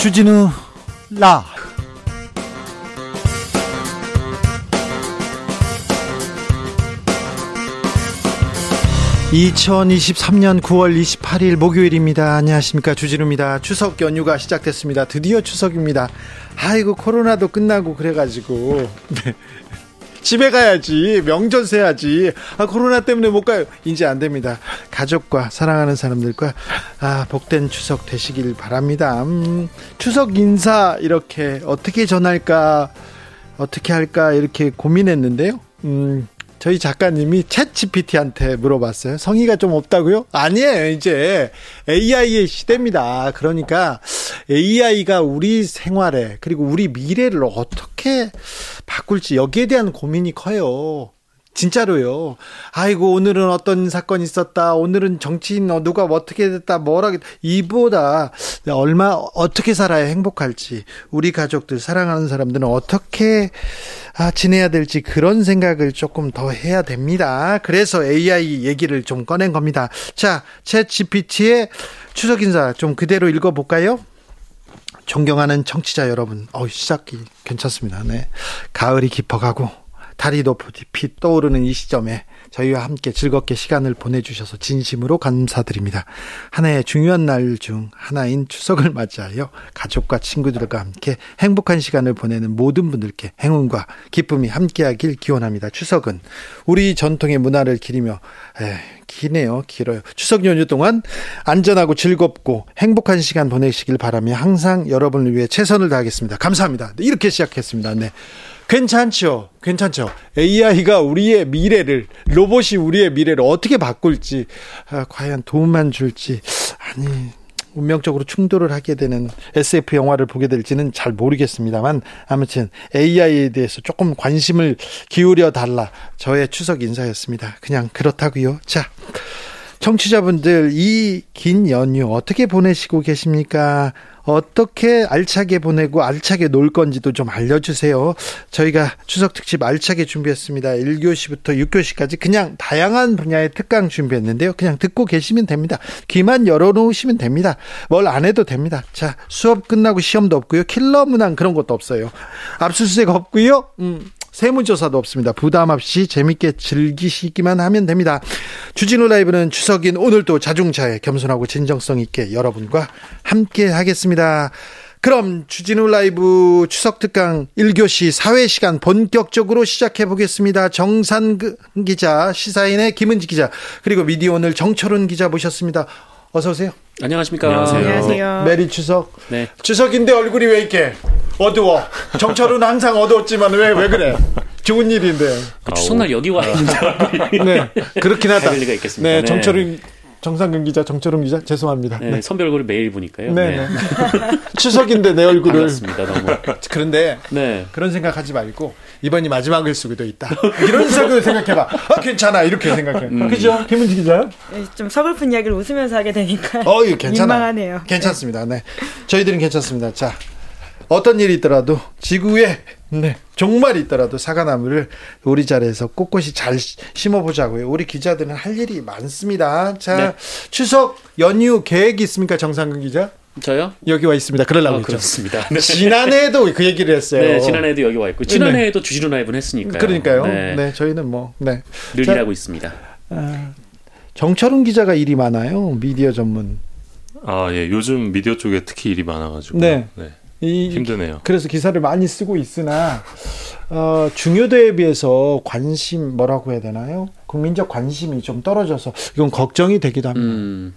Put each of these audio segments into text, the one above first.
주진우 라. (2023년 9월 28일) 목요일입니다. 안녕하십니까. 주진우입니다. 추석 연휴가 시작됐습니다. 드디어 추석입니다. 아이고 코로나도 끝나고 그래가지고. 네. 집에 가야지 명절 세야지. 아 코로나 때문에 못 가요. 이제 안 됩니다. 가족과 사랑하는 사람들과 아 복된 추석 되시길 바랍니다. 음, 추석 인사 이렇게 어떻게 전할까 어떻게 할까 이렇게 고민했는데요. 음 저희 작가님이 챗 GPT한테 물어봤어요. 성의가 좀 없다고요? 아니에요. 이제 AI의 시대입니다. 그러니까 AI가 우리 생활에 그리고 우리 미래를 어떻게 바꿀지 여기에 대한 고민이 커요. 진짜로요. 아이고 오늘은 어떤 사건이 있었다. 오늘은 정치인 누가 어떻게 됐다. 뭐라 이보다 얼마 어떻게 살아야 행복할지 우리 가족들 사랑하는 사람들은 어떻게 아, 지내야 될지 그런 생각을 조금 더 해야 됩니다. 그래서 AI 얘기를 좀 꺼낸 겁니다. 자, 챗 GPT의 추석 인사 좀 그대로 읽어 볼까요? 존경하는 청취자 여러분, 어 시작이 괜찮습니다. 네. 가을이 깊어가고 달이 높이 떠오르는 이 시점에 저희와 함께 즐겁게 시간을 보내주셔서 진심으로 감사드립니다. 하나의 중요한 날 중 하나인 추석을 맞이하여 가족과 친구들과 함께 행복한 시간을 보내는 모든 분들께 행운과 기쁨이 함께하길 기원합니다. 추석은 우리 전통의 문화를 기리며 에, 기네요. 길어요. 추석 연휴 동안 안전하고 즐겁고 행복한 시간 보내시길 바라며 항상 여러분을 위해 최선을 다하겠습니다. 감사합니다. 이렇게 시작했습니다. 네. 괜찮죠. 괜찮죠. AI가 우리의 미래를, 로봇이 우리의 미래를 어떻게 바꿀지, 아, 과연 도움만 줄지, 아니, 운명적으로 충돌을 하게 되는 SF 영화를 보게 될지는 잘 모르겠습니다만, 아무튼 AI에 대해서 조금 관심을 기울여 달라. 저의 추석 인사였습니다. 그냥 그렇다고요. 자. 청취자분들 이 긴 연휴 어떻게 보내시고 계십니까? 어떻게 알차게 보내고 알차게 놀 건지도 좀 알려주세요. 저희가 추석 특집 알차게 준비했습니다. 1교시부터 6교시까지 그냥 다양한 분야의 특강 준비했는데요. 그냥 듣고 계시면 됩니다. 귀만 열어놓으시면 됩니다. 뭘 안 해도 됩니다. 자, 수업 끝나고 시험도 없고요. 킬러 문항 그런 것도 없어요. 압수수색 없고요. 음, 세무조사도 없습니다. 부담 없이 재밌게 즐기시기만 하면 됩니다. 주진우 라이브는 추석인 오늘도 자중차에 겸손하고 진정성 있게 여러분과 함께 하겠습니다. 그럼 주진우 라이브 추석 특강 1교시 사회 시간 본격적으로 시작해 보겠습니다. 정상근 기자, 시사인의 김은지 기자, 그리고 미디어 오늘 정철운 기자 모셨습니다. 어서 오세요. 안녕하십니까. 안녕하세요. 안녕하세요. merry 추석. 네. 추석인데 얼굴이 왜 이렇게 어두워? 정철운 항상 어두웠지만 왜 왜 그래? 좋은 일인데. 그 추석날 여기 와 있는데. 네. 그렇긴 하다. 리가 있겠습니다. 네. 정철운 정상근 기자, 정철웅 기자, 죄송합니다. 네, 네. 선배 얼굴을 매일 보니까요. 네. 네. 추석인데 내 얼굴을. 반갑습니다, 너무. 그런데 네. 그런 생각하지 말고 이번이 마지막일 수도 있다. 이런 생각을 생각해봐. 아, 괜찮아 이렇게 생각해. 음. 그죠, 김은지 기자요? 네, 좀 서글픈 이야기를 웃으면서 하게 되니까. 어, 이 괜찮아. 민망하네요. 괜찮습니다. 네, 저희들은 괜찮습니다. 자, 어떤 일이 있더라도 지구에 네, 종말이 있더라도 사과나무를 우리 자리에서 꼿꼿이 잘 심어보자고요. 우리 기자들은 할 일이 많습니다. 자, 네. 추석 연휴 계획이 있습니까, 정상근 기자? 저요? 여기 와 있습니다. 그러려고 어, 그렇습니다. 네. 지난해에도 그 얘기를 했어요. 네, 지난해에도 여기 와 있고 지난해에도 네. 주진우 라이브는 했으니까요. 그러니까요. 네, 네 저희는 뭐 네. 늘 일하고 있습니다. 아, 정철훈 기자가 일이 많아요. 미디어 전문. 아, 예. 요즘 미디어 쪽에 특히 일이 많아 가지고. 네. 네. 이, 힘드네요. 그래서 기사를 많이 쓰고 있으나 어, 중요도에 비해서 관심 뭐라고 해야 되나요? 국민적 관심이 좀 떨어져서 이건 걱정이 되기도 합니다. 음.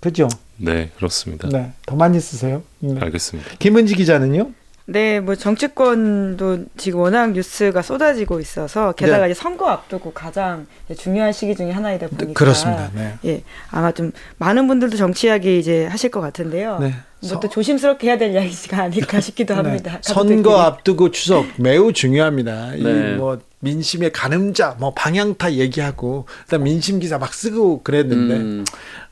그죠? 네, 그렇습니다. 네, 더 많이 쓰세요. 네. 알겠습니다. 김은지 기자는요? 네, 뭐 정치권도 지금 워낙 뉴스가 쏟아지고 있어서 게다가 네. 이제 선거 앞두고 가장 중요한 시기 중에 하나이다 보니까 그렇습니다. 네. 예, 아마 좀 많은 분들도 정치 이야기 이제 하실 것 같은데요. 네. 뭐또 조심스럽게 해야 될 이야기가 아닐까 싶기도 네. 합니다. 선거 앞두고 추석 매우 중요합니다. 이뭐 네. 민심의 가늠자, 뭐 방향타 얘기하고 그다음 민심 기사 막 쓰고 그랬는데 음.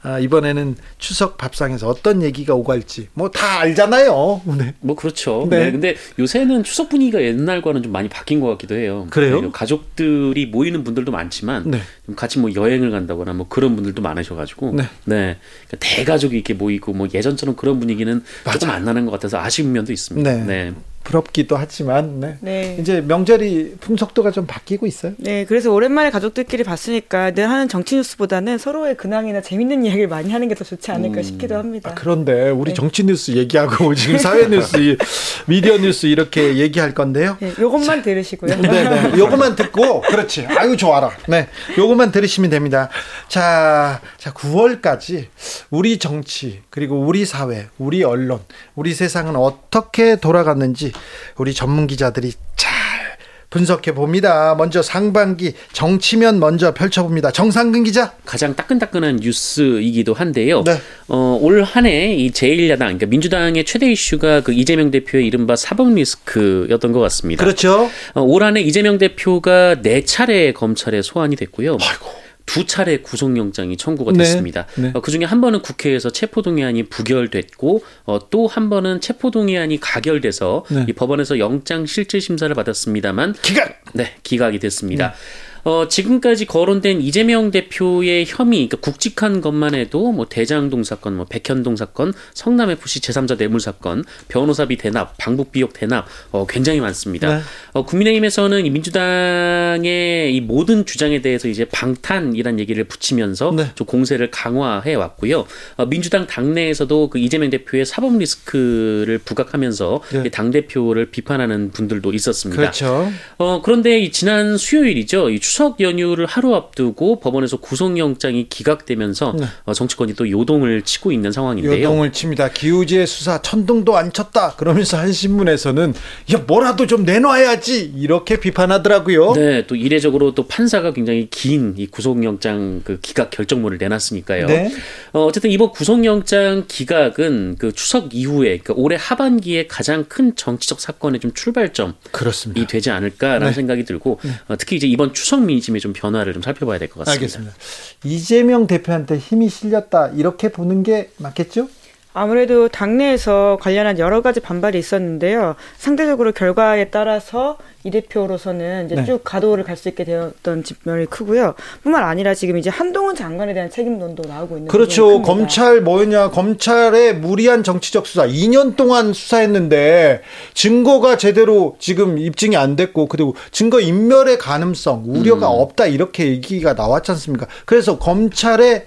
아, 이번에는 추석 밥상에서 어떤 얘기가 오갈지 뭐 다 알잖아요. 네. 뭐 그렇죠. 네. 네. 근데 요새는 추석 분위기가 옛날과는 좀 많이 바뀐 것 같기도 해요. 그래요? 네, 가족들이 모이는 분들도 많지만 네. 같이 뭐 여행을 간다거나 뭐 그런 분들도 많으셔가지고 네. 네. 그러니까 대가족이 이렇게 모이고 뭐 예전처럼 그런 분위기 분위기는 맞아. 조금 안 나는 것 같아서 아쉬운 면도 있습니다. 네. 네. 부럽기도 하지만 네. 네. 이제 명절이 풍속도가 좀 바뀌고 있어요. 네, 그래서 오랜만에 가족들끼리 봤으니까 늘 하는 정치 뉴스보다는 서로의 근황이나 재밌는 이야기를 많이 하는 게 더 좋지 않을까 음. 싶기도 합니다. 아, 그런데 우리 네. 정치 뉴스 얘기하고 지금 사회 뉴스, 미디어 뉴스 이렇게 얘기할 건데요. 네, 요것만 들으시고요. 네, 네. 요것만 듣고 그렇지. 아유 좋아라. 네, 요것만 들으시면 됩니다. 자, 자 9월까지 우리 정치 그리고 우리 사회, 우리 언론, 우리 세상은 어떻게 돌아갔는지 우리 전문 기자들이 잘 분석해 봅니다. 먼저 상반기 정치면 먼저 펼쳐봅니다. 정상근 기자. 가장 따끈따끈한 뉴스이기도 한데요. 네. 어, 올 한해 이 제1야당, 그러니까 민주당의 최대 이슈가 그 이재명 대표의 이른바 사법 리스크였던 것 같습니다. 그렇죠. 어, 올 한 해 이재명 대표가 네 차례 검찰에 소환이 됐고요. 아이고. 두 차례 구속영장이 청구가 네. 됐습니다. 네, 네. 어, 그 중에 한 번은 국회에서 체포동의안이 부결됐고 어, 또 한 번은 체포동의안이 가결돼서 네. 이 법원에서 영장 실질 심사를 받았습니다만 기각. 네, 기각이 됐습니다. 네. 어, 지금까지 거론된 이재명 대표의 혐의, 그러니까 굵직한 것만 해도 뭐 대장동 사건, 뭐 백현동 사건, 성남 FC 제3자 뇌물 사건, 변호사비 대납, 방북 비용 대납, 어, 굉장히 많습니다. 네. 어, 국민의힘에서는 이 민주당의 이 모든 주장에 대해서 이제 방탄이란 얘기를 붙이면서 네. 좀 공세를 강화해 왔고요. 어, 민주당 당내에서도 그 이재명 대표의 사법 리스크를 부각하면서 네. 당 대표를 비판하는 분들도 있었습니다. 그렇죠. 어, 그런데 이 지난 수요일이죠. 이 추석 연휴를 하루 앞두고 법원에서 구속영장이 기각되면서 네. 어, 정치권이 또 요동을 치고 있는 상황인데요. 요동을 칩니다. 기우제 수사 천둥도 안 쳤다. 그러면서 한 신문에서는 야 뭐라도 좀 내놔야지 이렇게 비판하더라고요. 네, 또 이례적으로 또 판사가 굉장히 긴 이 구속영장 그 기각 결정문을 내놨으니까요. 네. 어, 어쨌든 이번 구속영장 기각은 그 추석 이후에 그러니까 올해 하반기에 가장 큰 정치적 사건의 좀 출발점이 그렇습니다. 되지 않을까라는 네. 생각이 들고 네. 어, 특히 이제 이번 추석 지역 민심의 좀 변화를 좀 살펴봐야 될 것 같습니다. 알겠습니다. 이재명 대표한테 힘이 실렸다 이렇게 보는 게 맞겠죠? 아무래도 당내에서 관련한 여러 가지 반발이 있었는데요. 상대적으로 결과에 따라서 이 대표로서는 이제 네. 쭉 가도를 갈 수 있게 되었던 측면이 크고요. 뿐만 아니라 지금 이제 한동훈 장관에 대한 책임론도 나오고 있는 그렇죠. 검찰 뭐냐 검찰의 무리한 정치적 수사 2년 동안 수사했는데 증거가 제대로 지금 입증이 안 됐고 그리고 증거 인멸의 가능성 우려가 음. 없다 이렇게 얘기가 나왔지 않습니까? 그래서 검찰의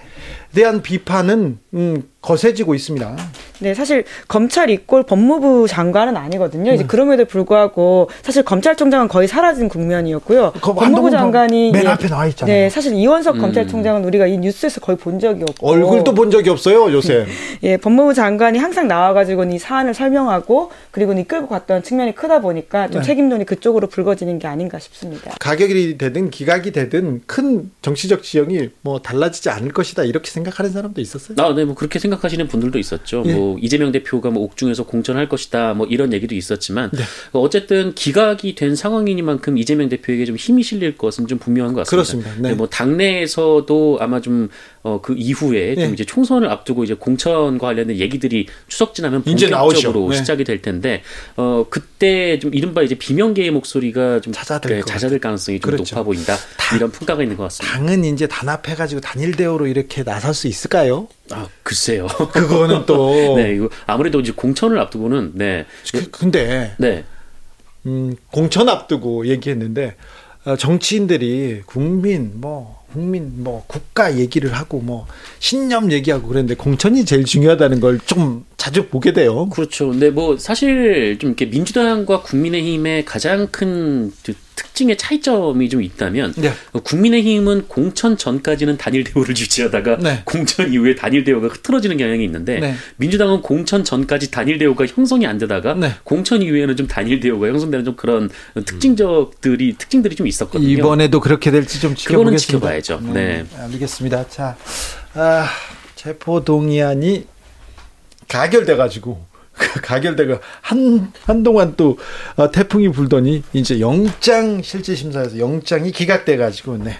대한 비판은 음, 거세지고 있습니다. 네, 사실 검찰 이꼴 법무부 장관은 아니거든요. 이제 네. 그럼에도 불구하고 사실 검찰총장은 거의 사라진 국면이었고요. 법무부 장관이 맨 앞에 나와 있잖아요. 네, 사실 이원석 음. 검찰총장은 우리가 이 뉴스에서 거의 본 적이 없고 얼굴도 본 적이 없어요, 요새. 예, 법무부 장관이 항상 나와가지고 이 사안을 설명하고 그리고 이끌고 갔던 측면이 크다 보니까 좀 네. 책임론이 그쪽으로 불거지는 게 아닌가 싶습니다. 가격이 되든 기각이 되든 큰 정치적 지형이 뭐 달라지지 않을 것이다 이렇게 생각하는 사람도 있었어요. 아, 네, 뭐 그렇게 생각 하시는 분들도 있었죠. 예. 뭐 이재명 대표가 뭐 옥중에서 공천할 것이다 뭐 이런 얘기도 있었지만 네. 어쨌든 기각이 된 상황이니만큼 이재명 대표에게 좀 힘이 실릴 것은 좀 분명한 것 같습니다. 그렇습니다. 네. 뭐 당내에서도 아마 좀 어, 그 이후에 좀 네. 이제 총선을 앞두고 이제 공천과 관련된 얘기들이 추석 지나면 본격적으로 네. 시작이 될 텐데 어 그때 좀 이른바 이제 비명계의 목소리가 좀 잦아들, 네, 잦아들 가능성이 좀 그렇죠. 높아 보인다. 이런 평가가 있는 것 같습니다. 당은 이제 단합해가지고 단일 대우로 이렇게 나설 수 있을까요? 아 글쎄요. 그거는 또 네, 이거 아무래도 이제 공천을 앞두고는 네. 그, 근데 네. 음, 공천 앞두고 얘기했는데 어, 정치인들이 국민 뭐 국민 뭐 국가 얘기를 하고 뭐 신념 얘기하고 그랬는데 공천이 제일 중요하다는 걸 좀 자주 보게 돼요. 그렇죠. 근데 뭐 사실 좀 이렇게 민주당과 국민의힘의 가장 큰 특징의 차이점이 좀 있다면 네. 국민의힘은 공천 전까지는 단일 대우를 유지하다가 네. 공천 이후에 단일 대우가 흐트러지는 경향이 있는데 네. 민주당은 공천 전까지 단일 대우가 형성이 안 되다가 네. 공천 이후에는 좀 단일 대우가 형성되는 좀 그런 특징적들이 특징들이 좀 있었거든요. 이번에도 그렇게 될지 좀 지켜보겠습니다. 그거는 지켜봐야죠. 네, 네. 알겠습니다. 자, 아, 체포 동의안이 가결돼 가지고 가결되고 한 한동안 또 어, 태풍이 불더니 이제 영장 실질 심사에서 영장이 기각돼 가지고 네.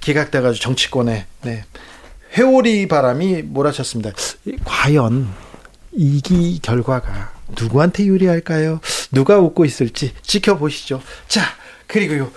기각돼 가지고 정치권에 네. 회오리 바람이 몰아쳤습니다. 과연 이기 결과가 누구한테 유리할까요? 누가 웃고 있을지 지켜보시죠. 자, 그리고요.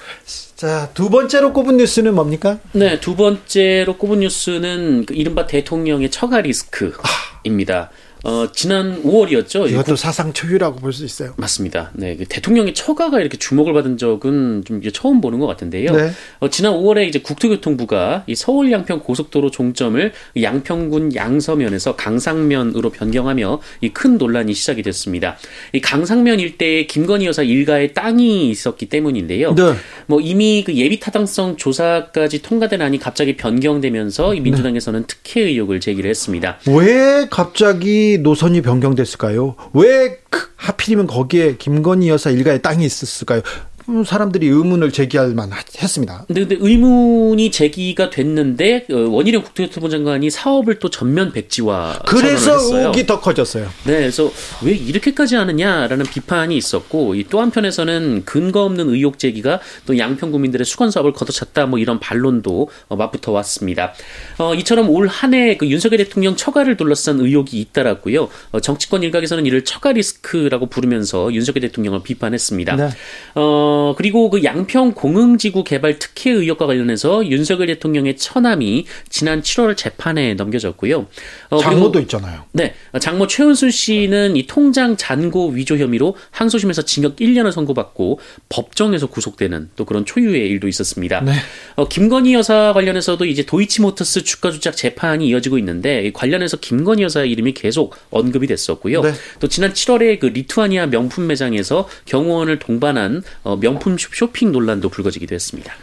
자, 두 번째로 꼽은 뉴스는 뭡니까? 네, 두 번째로 꼽은 뉴스는 그 이른바 대통령의 처가 리스크입니다. 아. 어, 지난 5월이었죠. 이것도 사상 초유라고 볼 수 있어요. 맞습니다. 네, 그 대통령의 처가가 이렇게 주목을 받은 적은 좀 이제 처음 보는 것 같은데요. 네. 어, 지난 5월에 이제 국토교통부가 이 서울 양평 고속도로 종점을 양평군 양서면에서 강상면으로 변경하며 이 큰 논란이 시작이 됐습니다. 이 강상면 일대에 김건희 여사 일가의 땅이 있었기 때문인데요. 네. 뭐 이미 그 예비 타당성 조사까지 통과된 안이 갑자기 변경되면서 이 민주당에서는 특혜 의혹을 제기를 했습니다. 왜 갑자기 노선이 변경됐을까요? 왜 하필이면 거기에 김건희 여사 일가의 땅이 있었을까요? 음, 사람들이 의문을 제기할 만했습니다. 근데, 근데 의문이 제기가 됐는데 어, 원희룡 국토교통부 장관이 사업을 또 전면 백지화 그래서 의혹이 더 커졌어요. 네, 그래서 왜 이렇게까지 하느냐라는 비판이 있었고 또 한편에서는 근거 없는 의혹 제기가 또 양평 구민들의 수건 사업을 걷어찼다 뭐 이런 반론도 어, 맞붙어 왔습니다. 어, 이처럼 올 한해 그 윤석열 대통령 처가를 둘러싼 의혹이 잇따랐고요. 어, 정치권 일각에서는 이를 처가 리스크라고 부르면서 윤석열 대통령을 비판했습니다. 네. 어, 어, 그리고 그 양평 공흥지구 개발 특혜 의혹과 관련해서 윤석열 대통령의 처남이 지난 7월 재판에 넘겨졌고요. 어, 장모도 있잖아요. 네. 장모 최은순 씨는 이 통장 잔고 위조 혐의로 항소심에서 징역 1년을 선고받고 법정에서 구속되는 또 그런 초유의 일도 있었습니다. 네. 어, 김건희 여사 관련해서도 이제 도이치모터스 주가 조작 재판이 이어지고 있는데 관련해서 김건희 여사 이름이 계속 언급이 됐었고요. 네. 또 지난 7월에 그 리투아니아 명품 매장에서 경호원을 동반한 어, 명품 쇼핑 논란도 불거지기도 했습니다.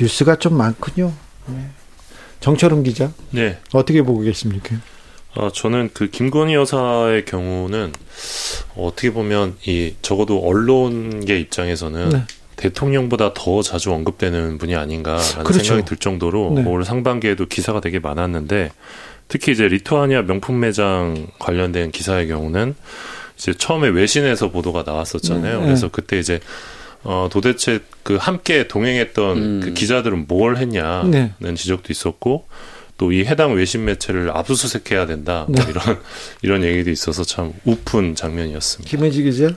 뉴스가 좀 많군요. 네. 정철은 기자. 네. 어떻게 보고 계십니까? 아, 저는 그 김건희 여사의 경우는 어떻게 보면 이 적어도 언론계 입장에서는 네. 대통령보다 더 자주 언급되는 분이 아닌가라는 그렇죠. 생각이 들 정도로 네. 올 상반기에도 기사가 되게 많았는데 특히 이제 리투아니아 명품 매장 관련된 기사의 경우는 이제 처음에 외신에서 보도가 나왔었잖아요. 네. 그래서 그때 이제 어 도대체 그 함께 동행했던 음. 그 기자들은 뭘 했냐는 네. 지적도 있었고 또 이 해당 외신 매체를 압수수색해야 된다 뭐 네. 이런 이런 얘기도 있어서 참 우픈 장면이었습니다. 김혜지 기자.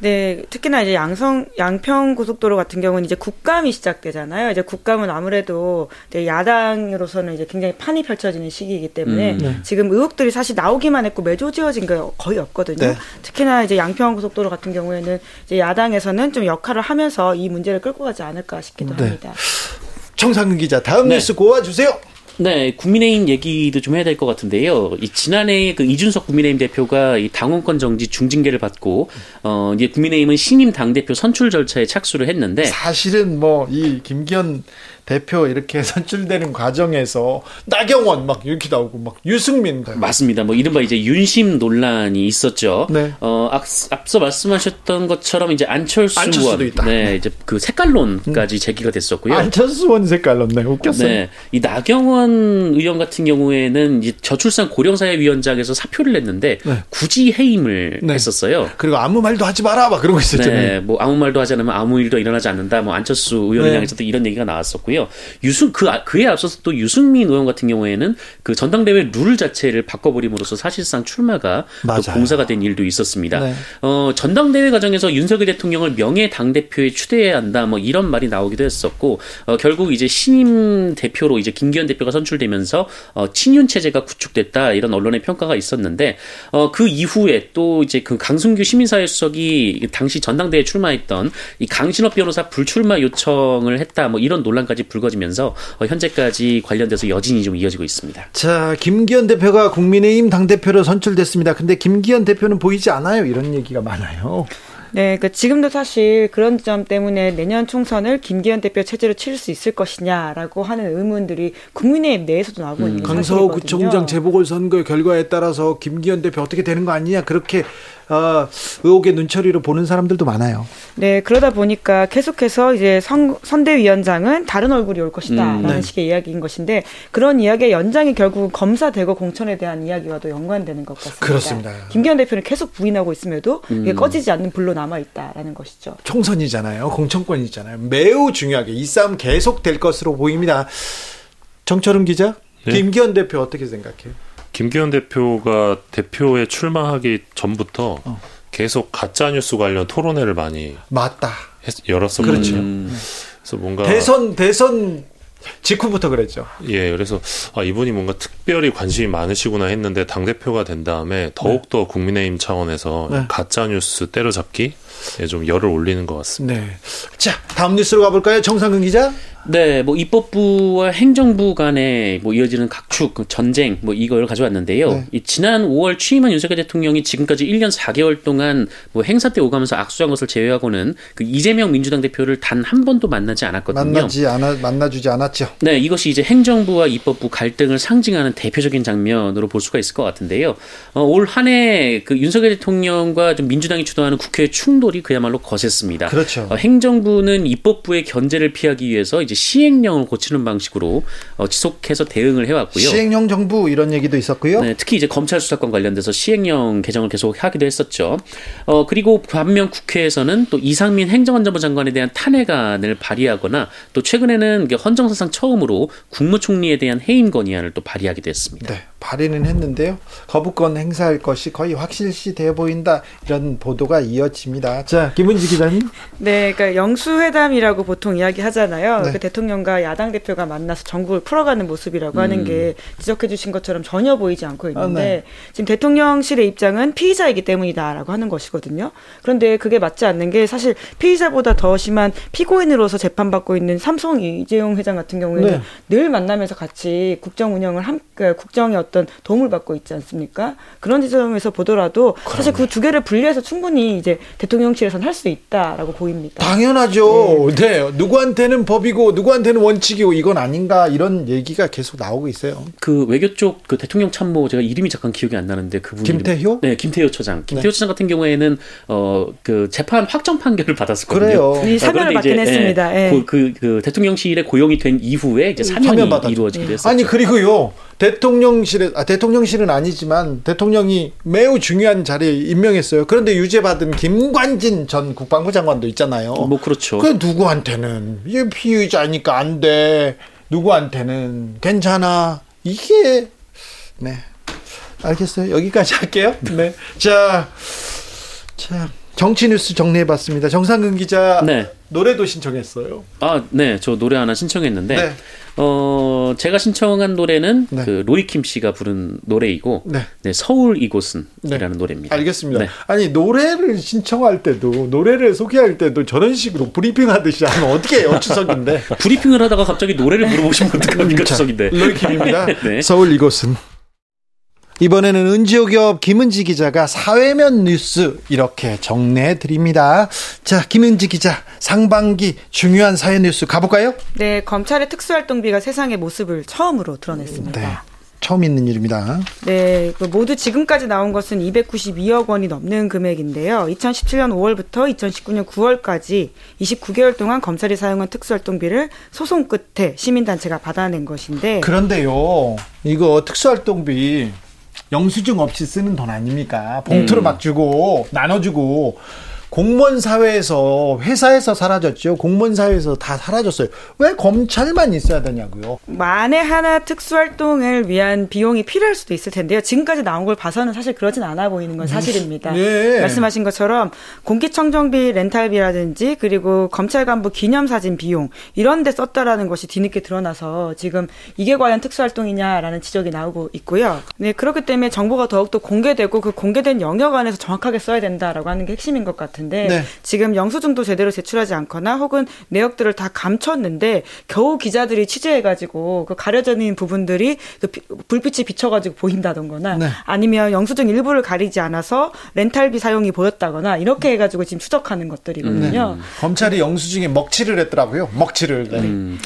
네, 특히나 이제 양성 양평 고속도로 같은 경우는 이제 국감이 시작되잖아요. 이제 국감은 아무래도 야당으로서는 이제 굉장히 판이 펼쳐지는 시기이기 때문에 음, 네. 지금 의혹들이 사실 나오기만 했고 매조 지어진 게 거의 없거든요. 네. 특히나 이제 양평 고속도로 같은 경우에는 이제 야당에서는 좀 역할을 하면서 이 문제를 끌고 가지 않을까 싶기도 네. 합니다. 청상근 기자 다음 네. 뉴스 고와 주세요. 네, 국민의힘 얘기도 좀 해야 될 것 같은데요. 이 지난해 그 이준석 국민의힘 대표가 이 당원권 정지 중징계를 받고 어 이제 국민의힘은 신임 당 대표 선출 절차에 착수를 했는데 사실은 뭐 이 김기현 대표 이렇게 선출되는 과정에서 나경원 막 이렇게 나오고 막 유승민 맞습니다. 뭐 이른바 이제 윤심 논란이 있었죠. 네. 어 앞, 서 말씀하셨던 것처럼 이제 안철수 원, 있다. 네, 이제 그 색깔론까지 음. 제기가 됐었고요. 안철수 원 색깔론, 네, 웃겼어요. 네, 이 나경원 의원 같은 경우에는 이제 저출산 고령사회위원장에서 사표를 냈는데 네. 굳이 해임을 네. 했었어요. 그리고 아무 말도 하지 마라, 막 그런 거 있었잖아요. 네, 뭐 아무 말도 하지 않으면 아무 일도 일어나지 않는다. 뭐 안철수 의원을 네. 향해서도 이런 얘기가 나왔었고요. 있고요. 유승 그 아, 그에 앞서서 또 유승민 의원 같은 경우에는 그 전당대회 룰 자체를 바꿔버림으로써 사실상 출마가 또 공사가 된 일도 있었습니다. 네. 어, 전당대회 과정에서 윤석열 대통령을 명예 당 대표에 추대해야 한다 뭐 이런 말이 나오기도 했었고 어, 결국 이제 신임 대표로 이제 김기현 대표가 선출되면서 어, 친윤 체제가 구축됐다 이런 언론의 평가가 있었는데 어, 그 이후에 또 이제 그 강승규 시민사회 수석이 당시 전당대회 출마했던 이 강신업 변호사 불출마 요청을 했다 뭐 이런 논란까지 불거지면서 어, 현재까지 관련돼서 여진이 좀 이어지고 있습니다. 자, 김기현 대표가 국민의힘 당대표로 선출됐습니다. 근데 김기현 대표는 보이지 않아요. 이런 얘기가 많아요. 네, 그 지금도 사실 그런 점 때문에 내년 총선을 김기현 대표 체제로 치를 수 있을 것이냐라고 하는 의문들이 국민의힘 내에서도 나오고 있는 음, 강서구 구청장 재보궐선거 결과에 따라서 김기현 대표 어떻게 되는 거 아니냐 그렇게 어, 의혹의 눈초리로 보는 사람들도 많아요. 네, 그러다 보니까 계속해서 이제 선, 선대위원장은 다른 얼굴이 올 것이다라는 음, 네. 식의 이야기인 것인데 그런 이야기의 연장이 결국 검사 대거 공천에 대한 이야기와도 연관되는 것 같습니다. 그렇습니다. 김기현 대표는 계속 부인하고 있음에도 음. 이게 꺼지지 않는 불로 남아 있다라는 것이죠. 총선이잖아요. 공천권이잖아요. 매우 중요하게 이 싸움 계속 될 것으로 보입니다. 정철은 기자, 네. 김기현 대표 어떻게 생각해요? 김기현 대표가 대표에 출마하기 전부터 어. 계속 가짜 뉴스 관련 토론회를 많이 맞다 했, 열었었거든요. 그렇죠. 음. 그래서 뭔가 대선 대선 직후부터 그랬죠. 예, 그래서 아, 이분이 뭔가 특별히 관심이 많으시구나 했는데 당 대표가 된 다음에 더욱 더 국민의힘 차원에서 네. 가짜 뉴스 때려잡기 예, 좀 열을 올리는 것 같습니다. 네. 자, 다음 뉴스로 가볼까요, 정상근 기자? 네, 뭐 입법부와 행정부 간에 뭐 이어지는 각축, 그 전쟁 뭐 이걸 가져왔는데요. 네. 이 지난 5월 취임한 윤석열 대통령이 지금까지 1년 4개월 동안 뭐 행사 때 오가면서 악수한 것을 제외하고는 그 이재명 민주당 대표를 단 한 번도 만나지 않았거든요. 만나지 않아 만나주지 않았죠. 네, 이것이 이제 행정부와 입법부 갈등을 상징하는 대표적인 장면으로 볼 수가 있을 것 같은데요. 어, 올 한 해 그 윤석열 대통령과 좀 민주당이 주도하는 국회 충돌이 그야말로 거셌습니다. 그렇죠. 어, 행정부는 입법부의 견제를 피하기 위해서 이제 시행령을 고치는 방식으로 어, 지속해서 대응을 해왔고요. 시행령 정부 이런 얘기도 있었고요. 네, 특히 이제 검찰 수사권 관련돼서 시행령 개정을 계속 하기도 했었죠. 어, 그리고 반면 국회에서는 또 이상민 행정안전부 장관에 대한 탄핵안을 발의하거나 또 최근에는 헌정사상 처음으로 국무총리에 대한 해임 건의안을 또 발의하기도 했습니다. 네. 발의는 했는데요. 거부권 행사할 것이 거의 확실시 돼 보인다 이런 보도가 이어집니다. 자, 김은지 기자님. 네, 그러니까 영수회담이라고 보통 이야기하잖아요. 네. 그 대통령과 야당 대표가 만나서 전국을 풀어가는 모습이라고 음. 하는 게 지적해주신 것처럼 전혀 보이지 않고 있는데 아, 네. 지금 대통령실의 입장은 피의자이기 때문이다라고 하는 것이거든요. 그런데 그게 맞지 않는 게 사실 피의자보다 더 심한 피고인으로서 재판받고 있는 삼성 이재용 회장 같은 경우에는 네. 늘 만나면서 같이 국정 운영을 함, 그 국정의 어떤 도움을 받고 있지 않습니까? 그런 지점에서 보더라도 그러네. 사실 그 두 개를 분리해서 충분히 이제 대통령실에서는 할 수 있다라고 보입니다. 당연하죠. 네. 네. 누구한테는 법이고 누구한테는 원칙이고 이건 아닌가 이런 얘기가 계속 나오고 있어요. 그 외교 쪽 그 대통령 참모 제가 이름이 잠깐 기억이 안 나는데 그분 김태효? 네, 김태효 처장. 김태효 네. 처장 같은 경우에는 어 그 재판 확정 판결을 받았었거든요. 그래요. 이 사면을 받긴 이제, 했습니다. 예. 그, 그, 그, 대통령실에 고용이 된 이후에 이제 사면이 사면 이루어지게 됐었죠. 아니 그리고요. 대통령실에 아, 대통령실은 아니지만 대통령이 매우 중요한 자리에 임명했어요. 그런데 유죄받은 김관진 전 국방부 장관도 있잖아요. 뭐 그렇죠. 그 누구한테는 이게 피의자니까 안 돼. 누구한테는 괜찮아. 이게 네. 알겠어요. 여기까지 할게요. 네. 자. 자, 정치 뉴스 정리해 봤습니다. 정상근 기자 네. 노래도 신청했어요. 아, 네. 저 노래 하나 신청했는데 네. 어, 제가 신청한 노래는 네. 그 로이킴 씨가 부른 노래이고 네. 네 서울 이곳은이라는 네. 노래입니다. 알겠습니다. 네. 아니 노래를 신청할 때도 노래를 소개할 때도 저런 식으로 브리핑 하듯이 하면 어떻게 해요, 추석인데. 브리핑을 하다가 갑자기 노래를 물어보시면 어떡합니까, 추석인데. 로이킴입니다. 네. 서울 이곳은 이번에는 은지옥엽 김은지 기자가 사회면 뉴스 이렇게 정리해 드립니다. 자, 김은지 기자, 상반기 중요한 사회 뉴스 가볼까요? 네, 검찰의 특수활동비가 세상의 모습을 처음으로 드러냈습니다. 네. 처음 있는 일입니다. 네, 그 모두 지금까지 나온 것은 292억 원이 넘는 금액인데요. 2017년 5월부터 2019년 9월까지 29개월 동안 검찰이 사용한 특수활동비를 소송 끝에 시민단체가 받아낸 것인데. 그런데요, 이거 특수활동비 영수증 없이 쓰는 돈 아닙니까? 봉투로 음. 막 주고 나눠주고 공무원 사회에서 회사에서 사라졌죠. 공무원 사회에서 다 사라졌어요. 왜 검찰만 있어야 되냐고요. 만에 하나 특수활동을 위한 비용이 필요할 수도 있을 텐데요. 지금까지 나온 걸 봐서는 사실 그러진 않아 보이는 건 사실입니다. 네. 말씀하신 것처럼 공기청정비 렌탈비라든지 그리고 검찰 간부 기념사진 비용 이런 데 썼다라는 것이 뒤늦게 드러나서 지금 이게 과연 특수활동이냐라는 지적이 나오고 있고요. 네, 그렇기 때문에 정보가 더욱더 공개되고 그 공개된 영역 안에서 정확하게 써야 된다라고 하는 게 핵심인 것 같아요. 같은데 네. 지금 영수증도 제대로 제출하지 않거나 혹은 내역들을 다 감췄는데 겨우 기자들이 취재해가지고 그 가려져 있는 부분들이 그 비, 불빛이 비쳐가지고 보인다던거나 네. 아니면 영수증 일부를 가리지 않아서 렌탈비 사용이 보였다거나 이렇게 해가지고 지금 추적하는 것들이거든요. 음. 검찰이 영수증에 먹칠을 했더라고요. 먹칠을. 네. 음.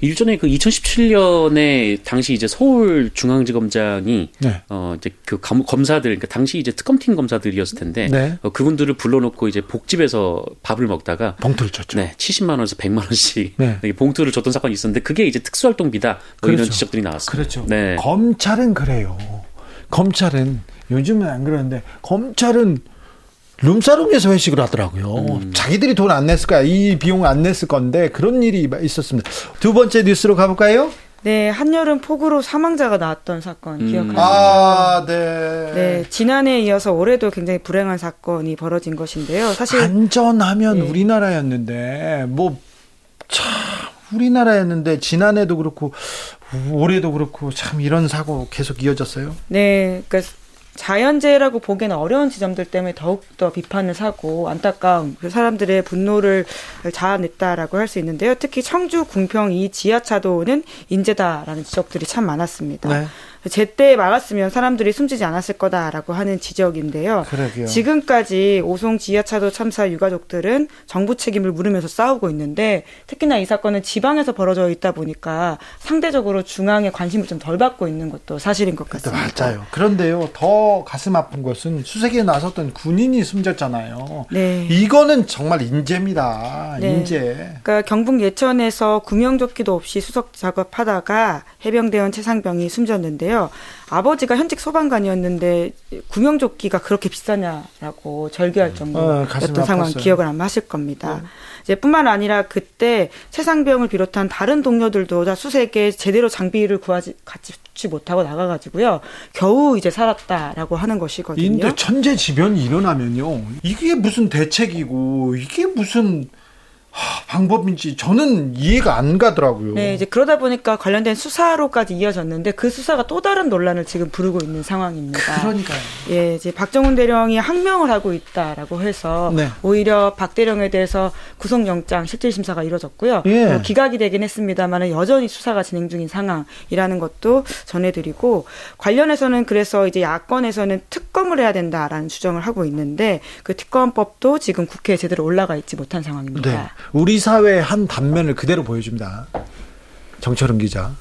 일전에 그 2017년에 당시 이제 서울중앙지검장이 네. 어 이제 그 검사들 그러니까 당시 이제 특검팀 검사들이었을 텐데 네. 어, 그분들을 불러놓고 이제 복집에서 밥을 먹다가 봉투를 줬죠. 네, 70만 원에서 100만 원씩 네. 봉투를 줬던 사건이 있었는데 그게 이제 특수활동비다 뭐 그렇죠. 이런 지적들이 나왔어요. 그렇죠. 네. 검찰은 그래요. 검찰은 요즘은 안 그러는데 검찰은 룸사롱에서 회식을 하더라고요. 음. 자기들이 돈 안 냈을 거야. 이 비용 안 냈을 건데 그런 일이 있었습니다. 두 번째 뉴스로 가볼까요? 네, 한여름 폭우로 사망자가 나왔던 사건 음. 기억하시죠? 아, 네. 네, 지난해에 이어서 올해도 굉장히 불행한 사건이 벌어진 것인데요. 사실 안전하면 네. 우리나라였는데 뭐 참 우리나라였는데 지난해도 그렇고 올해도 그렇고 참 이런 사고 계속 이어졌어요. 네, 그러니까 자연재해라고 보기에는 어려운 지점들 때문에 더욱더 비판을 사고 안타까운 그 사람들의 분노를 자아냈다라고 할 수 있는데요. 특히 청주 궁평 이 지하차도는 인재다라는 지적들이 참 많았습니다. 네. 제때 막았으면 사람들이 숨지지 않았을 거다라고 하는 지적인데요. 그러게요. 지금까지 오송 지하차도 참사 유가족들은 정부 책임을 물으면서 싸우고 있는데 특히나 이 사건은 지방에서 벌어져 있다 보니까 상대적으로 중앙에 관심을 좀 덜 받고 있는 것도 사실인 것 같습니다. 맞아요. 그런데요, 더 가슴 아픈 것은 수색에 나섰던 군인이 숨졌잖아요. 네. 이거는 정말 인재입니다. 네. 인재. 그러니까 경북 예천에서 구명조끼도 없이 수석 작업하다가 해병대원 최상병이 숨졌는데요. 있는데요. 아버지가 현직 소방관이었는데 구명조끼가 그렇게 비싸냐라고 절규할 음. 정도였던 어, 상황 기억을 아마 하실 겁니다. 네. 이제 뿐만 아니라 그때 최상병을 비롯한 다른 동료들도 다 수색에 제대로 장비를 구하지 갖지 못하고 나가가지고요 겨우 이제 살았다라고 하는 것이거든요. 인데 천재지변이 일어나면요 이게 무슨 대책이고 이게 무슨 방법인지 저는 이해가 안 가더라고요. 네, 이제 그러다 보니까 관련된 수사로까지 이어졌는데 그 수사가 또 다른 논란을 지금 부르고 있는 상황입니다. 그러니까요. 예, 이제 박정훈 대령이 항명을 하고 있다라고 해서 네. 오히려 박 대령에 대해서 구속영장 실질 심사가 이뤄졌고요. 예. 뭐 기각이 되긴 했습니다만 여전히 수사가 진행 중인 상황이라는 것도 전해드리고 관련해서는 그래서 이제 야권에서는 특검을 해야 된다라는 주장을 하고 있는데 그 특검법도 지금 국회에 제대로 올라가 있지 못한 상황입니다. 네. 우리 사회의 한 단면을 그대로 보여줍니다. 정철은 기자.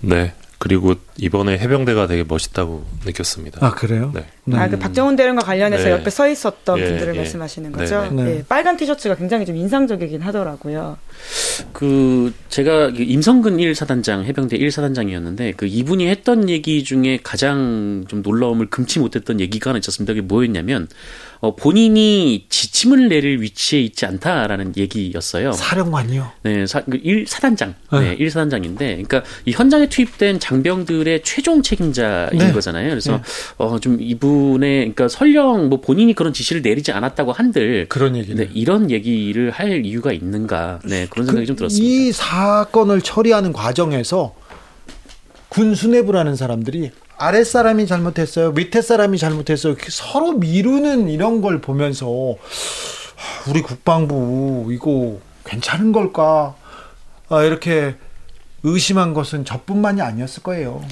네. 그리고 이번에 해병대가 되게 멋있다고 느꼈습니다. 아 그래요? 네. 음. 아그 박정훈 대령과 관련해서 네. 옆에 서 있었던 예, 분들을 예. 말씀하시는 거죠. 네, 네. 네. 빨간 티셔츠가 굉장히 좀 인상적이긴 하더라고요. 그 제가 그 임성근 1사단장 해병대 1사단장이었는데 그 이분이 했던 얘기 중에 가장 좀 놀라움을 금치 못했던 얘기가 하나 있었습니다. 그게 뭐였냐면 어, 본인이 지침을 내릴 위치에 있지 않다라는 얘기였어요. 사령관이요? 네, 사, 그 1, 사단장. 네, 1사단장인데, 그러니까 이 현장에 투입된 장병들의 최종 책임자인 네. 거잖아요. 그래서, 네. 어, 좀 이분의, 그러니까 설령 뭐 본인이 그런 지시를 내리지 않았다고 한들. 그런 얘기 네, 이런 얘기를 할 이유가 있는가. 네, 그런 생각이 그, 좀 들었습니다. 이 사건을 처리하는 과정에서 군 수뇌부라는 사람들이 아랫사람이 잘못했어요. 밑에 사람이 잘못했어요. 서로 미루는 이런 걸 보면서 우리 국방부 이거 괜찮은 걸까? 아, 이렇게 의심한 것은 저뿐만이 아니었을 거예요.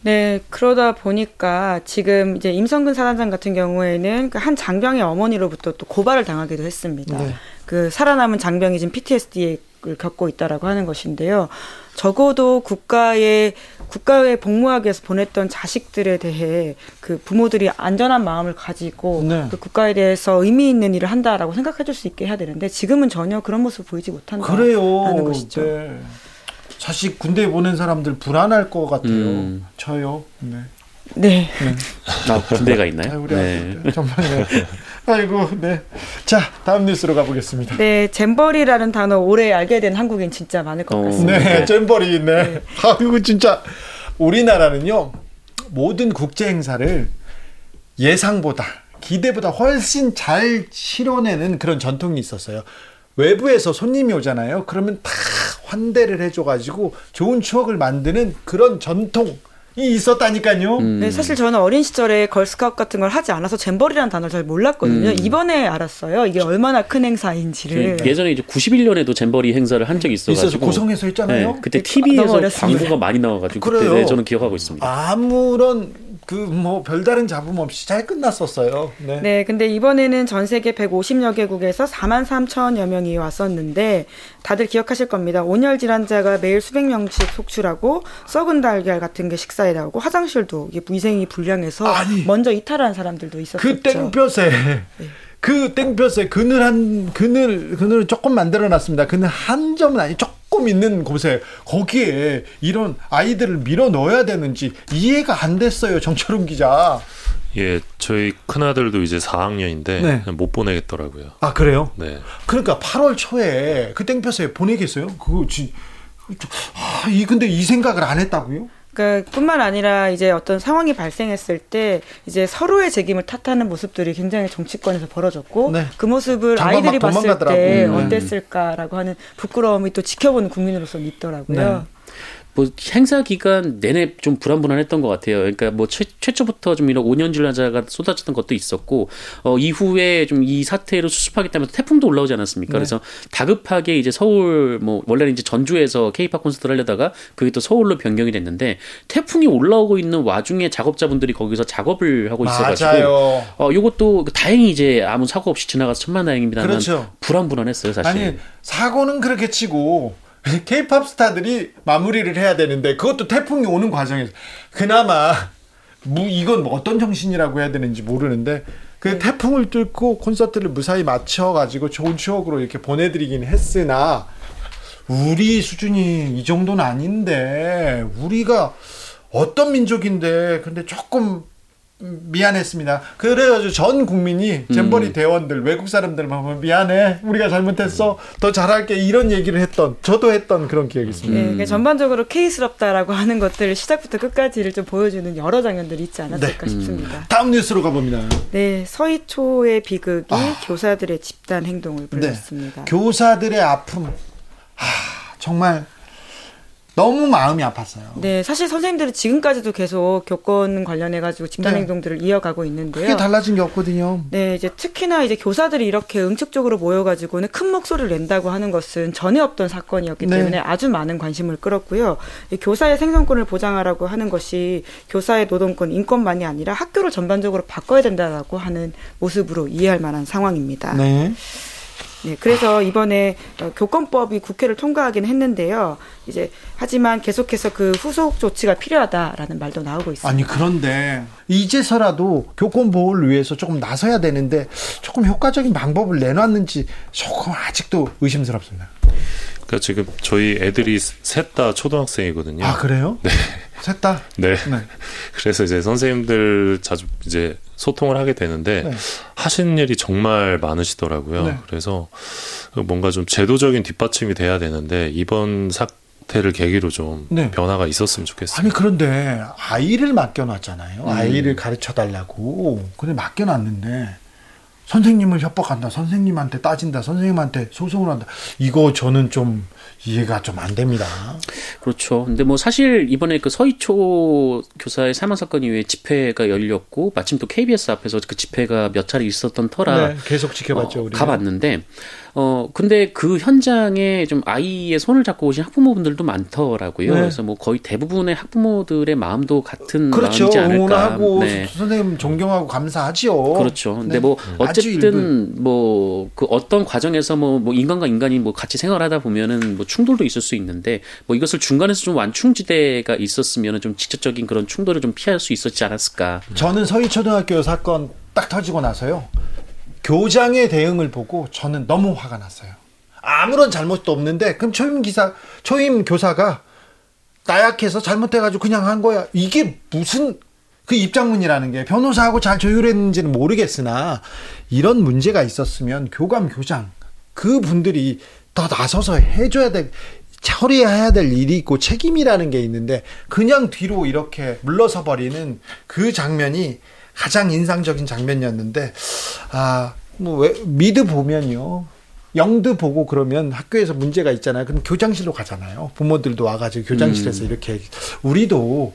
네, 그러다 보니까 지금 이제 임성근 사단장 같은 경우에는 그한 장병의 어머니로부터 또 고발을 당하기도 했습니다. 네. 그 살아남은 장병이 지금 PTSD 를 겪고 있다라고 하는 것인데요. 적어도 국가의 국가에 복무하기 위해서 보냈던 자식들에 대해 그 부모들이 안전한 마음을 가지고 네. 그 국가에 대해서 의미 있는 일을 한다라고 생각해 줄 수 있게 해야 되는데 지금은 전혀 그런 모습 보이지 못한다는 것이죠. 네. 자식 군대 보낸 사람들 불안할 것 같아요. 음. 저요. 네. 네. 네. 아, 군대가 있나요? 아, 우리 네. 정말 네. 아이고, 네. 자, 다음 뉴스로 가보겠습니다. 네, 잼버리라는 단어 올해 알게 된 한국인 진짜 많을 것 어. 같습니다. 네, 잼버리, 네. 네. 아이고, 진짜. 우리나라는요, 모든 국제 행사를 예상보다, 기대보다 훨씬 잘 치러내는 그런 전통이 있었어요. 외부에서 손님이 오잖아요. 그러면 다 환대를 해줘가지고 좋은 추억을 만드는 그런 전통, 이 있었다니까요. 음. 네, 사실 저는 어린 시절에 걸스카웃 같은 걸 하지 않아서 잼버리라는 단어를 잘 몰랐거든요. 음. 이번에 알았어요. 이게 얼마나 큰 행사인지를. 그 예전에 이제 91년에도 잼버리 행사를 한 적이 있어가지고. 있어서 고성에서 했잖아요. 네, 그때 TV에서 광고가 많이 나와가지고 그때 네, 저는 기억하고 있습니다. 아무런 그 뭐 별다른 잡음 없이 잘 끝났었어요. 네. 네, 근데 이번에는 전 세계 150여 개국에서 4만 3천여 명이 왔었는데 다들 기억하실 겁니다. 온열 질환자가 매일 수백 명씩 속출하고 썩은 달걀 같은 게 식사에 나오고 화장실도 위생이 불량해서 아니, 먼저 이탈한 사람들도 있었죠. 그 땡볕에 네. 그 땡볕에 그늘 한 그늘 그늘을 조금 만들어 놨습니다. 그늘 한 점은 아니 조금 조금 있는 곳에 거기에 이런 아이들을 밀어 넣어야 되는지 이해가 안 됐어요. 정철웅 기자. 예, 저희 큰아들도 이제 4학년인데 네. 못 보내겠더라고요. 아, 그래요? 네. 그러니까 8월 초에 그 땡볕에 보내겠어요? 그거 지 아, 이 근데 이 생각을 안 했다고요? 그러니까 뿐만 아니라 이제 어떤 상황이 발생했을 때 이제 서로의 책임을 탓하는 모습들이 굉장히 정치권에서 벌어졌고 네. 그 모습을 아이들이 봤을 때 음. 어땠을까라고 하는 부끄러움이 또 지켜보는 국민으로서 있더라고요. 네. 뭐 행사 기간 내내 좀 불안불안했던 것 같아요. 그러니까 뭐 최, 최초부터 좀 이런 5년 질환자가 쏟아졌던 것도 있었고 어 이후에 좀 이 사태를 수습하겠다면서 태풍도 올라오지 않았습니까? 네. 그래서 다급하게 이제 서울 뭐 원래는 이제 전주에서 케이팝 콘서트를 하려다가 그게 또 서울로 변경이 됐는데 태풍이 올라오고 있는 와중에 작업자분들이 거기서 작업을 하고 있어가지고 맞아요. 어 요것도 다행히 이제 아무 사고 없이 지나가서 천만다행입니다만 그렇죠. 불안불안했어요 사실. 아니 사고는 그렇게 치고 케이팝 스타들이 마무리를 해야 되는데 그것도 태풍이 오는 과정에서 그나마 무 이건 뭐 어떤 정신이라고 해야 되는지 모르는데 그 네. 태풍을 뚫고 콘서트를 무사히 마쳐 가지고 좋은 추억으로 이렇게 보내드리긴 했으나 우리 수준이 이 정도는 아닌데 우리가 어떤 민족인데 근데 조금 미안했습니다. 그래가지고 전 국민이 잼버리 음. 대원들 외국 사람들 보면 미안해 우리가 잘못했어 더 잘할게 이런 얘기를 했던 저도 했던 그런 기억이 있습니다. 네, 그러니까 전반적으로 케이스럽다라고 하는 것들 시작부터 끝까지를 좀 보여주는 여러 장면들이 있지 않았을까 네. 싶습니다. 음. 다음 뉴스로 가봅니다. 네, 서희초의 비극이 아. 교사들의 집단 행동을 불렀습니다. 네. 교사들의 아픔, 아, 정말 너무 마음이 아팠어요. 네, 사실 선생님들은 지금까지도 계속 교권 관련해 가지고 집단 네. 행동들을 이어가고 있는데요. 크게 달라진 게 없거든요. 네, 이제 특히나 이제 교사들이 이렇게 응축적으로 모여 가지고는 큰 목소리를 낸다고 하는 것은 전에 없던 사건이었기 네. 때문에 아주 많은 관심을 끌었고요. 교사의 생존권을 보장하라고 하는 것이 교사의 노동권, 인권만이 아니라 학교를 전반적으로 바꿔야 된다라고 하는 모습으로 이해할 만한 상황입니다. 네. 네, 그래서 이번에 어, 교권법이 국회를 통과하긴 했는데요. 이제 하지만 계속해서 그 후속 조치가 필요하다라는 말도 나오고 있습니다. 아니 그런데 이제서라도 교권 보호를 위해서 조금 나서야 되는데 조금 효과적인 방법을 내놨는지 조금 아직도 의심스럽습니다. 그러니까 지금 저희 애들이 셋 다 초등학생이거든요. 아 그래요? 네. 셋 다. 네. 네. 그래서 이제 선생님들 자주 이제 소통을 하게 되는데 네. 하시는 일이 정말 많으시더라고요. 네. 그래서 뭔가 좀 제도적인 뒷받침이 돼야 되는데 이번 사태를 계기로 좀 네. 변화가 있었으면 좋겠어요. 아니 그런데 아이를 맡겨놨잖아요. 음. 아이를 가르쳐 달라고 근데 맡겨놨는데 선생님을 협박한다. 선생님한테 따진다. 선생님한테 소송을 한다. 이거 저는 좀 이해가 좀 안 됩니다. 그렇죠. 근데 뭐 사실 이번에 그 서희초 교사의 사망 사건 이후에 집회가 열렸고 마침 또 KBS 앞에서 그 집회가 몇 차례 있었던 터라 네, 계속 지켜봤죠. 어, 가봤는데 어 근데 그 현장에 좀 아이의 손을 잡고 오신 학부모분들도 많더라고요. 네. 그래서 뭐 거의 대부분의 학부모들의 마음도 같은 그렇죠. 마음이지 않을까. 응원하고 네. 선생님 존경하고 감사하지요. 그렇죠. 근데 네. 뭐 어쨌든 뭐 그 어떤 과정에서 뭐, 뭐 인간과 인간이 뭐 같이 생활하다 보면은 뭐 충돌도 있을 수 있는데 뭐 이것을 중간에서 좀 완충지대가 있었으면은 좀 직접적인 그런 충돌을 좀 피할 수 있었지 않았을까. 저는 서희초등학교 사건 딱 터지고 나서요. 교장의 대응을 보고 저는 너무 화가 났어요. 아무런 잘못도 없는데 그럼 초임 기사 초임 교사가 나약해서 잘못해가지고 그냥 한 거야. 이게 무슨 그 입장문이라는 게 변호사하고 잘 조율했는지는 모르겠으나 이런 문제가 있었으면 교감 교장 그 분들이 더 나서서 해줘야 될 처리해야 될 일이 있고 책임이라는 게 있는데 그냥 뒤로 이렇게 물러서 버리는 그 장면이 가장 인상적인 장면이었는데 아뭐 미드 보면요 영드 보고 그러면 학교에서 문제가 있잖아요. 그럼 교장실로 가잖아요. 부모들도 와가지고 교장실에서 음. 이렇게 우리도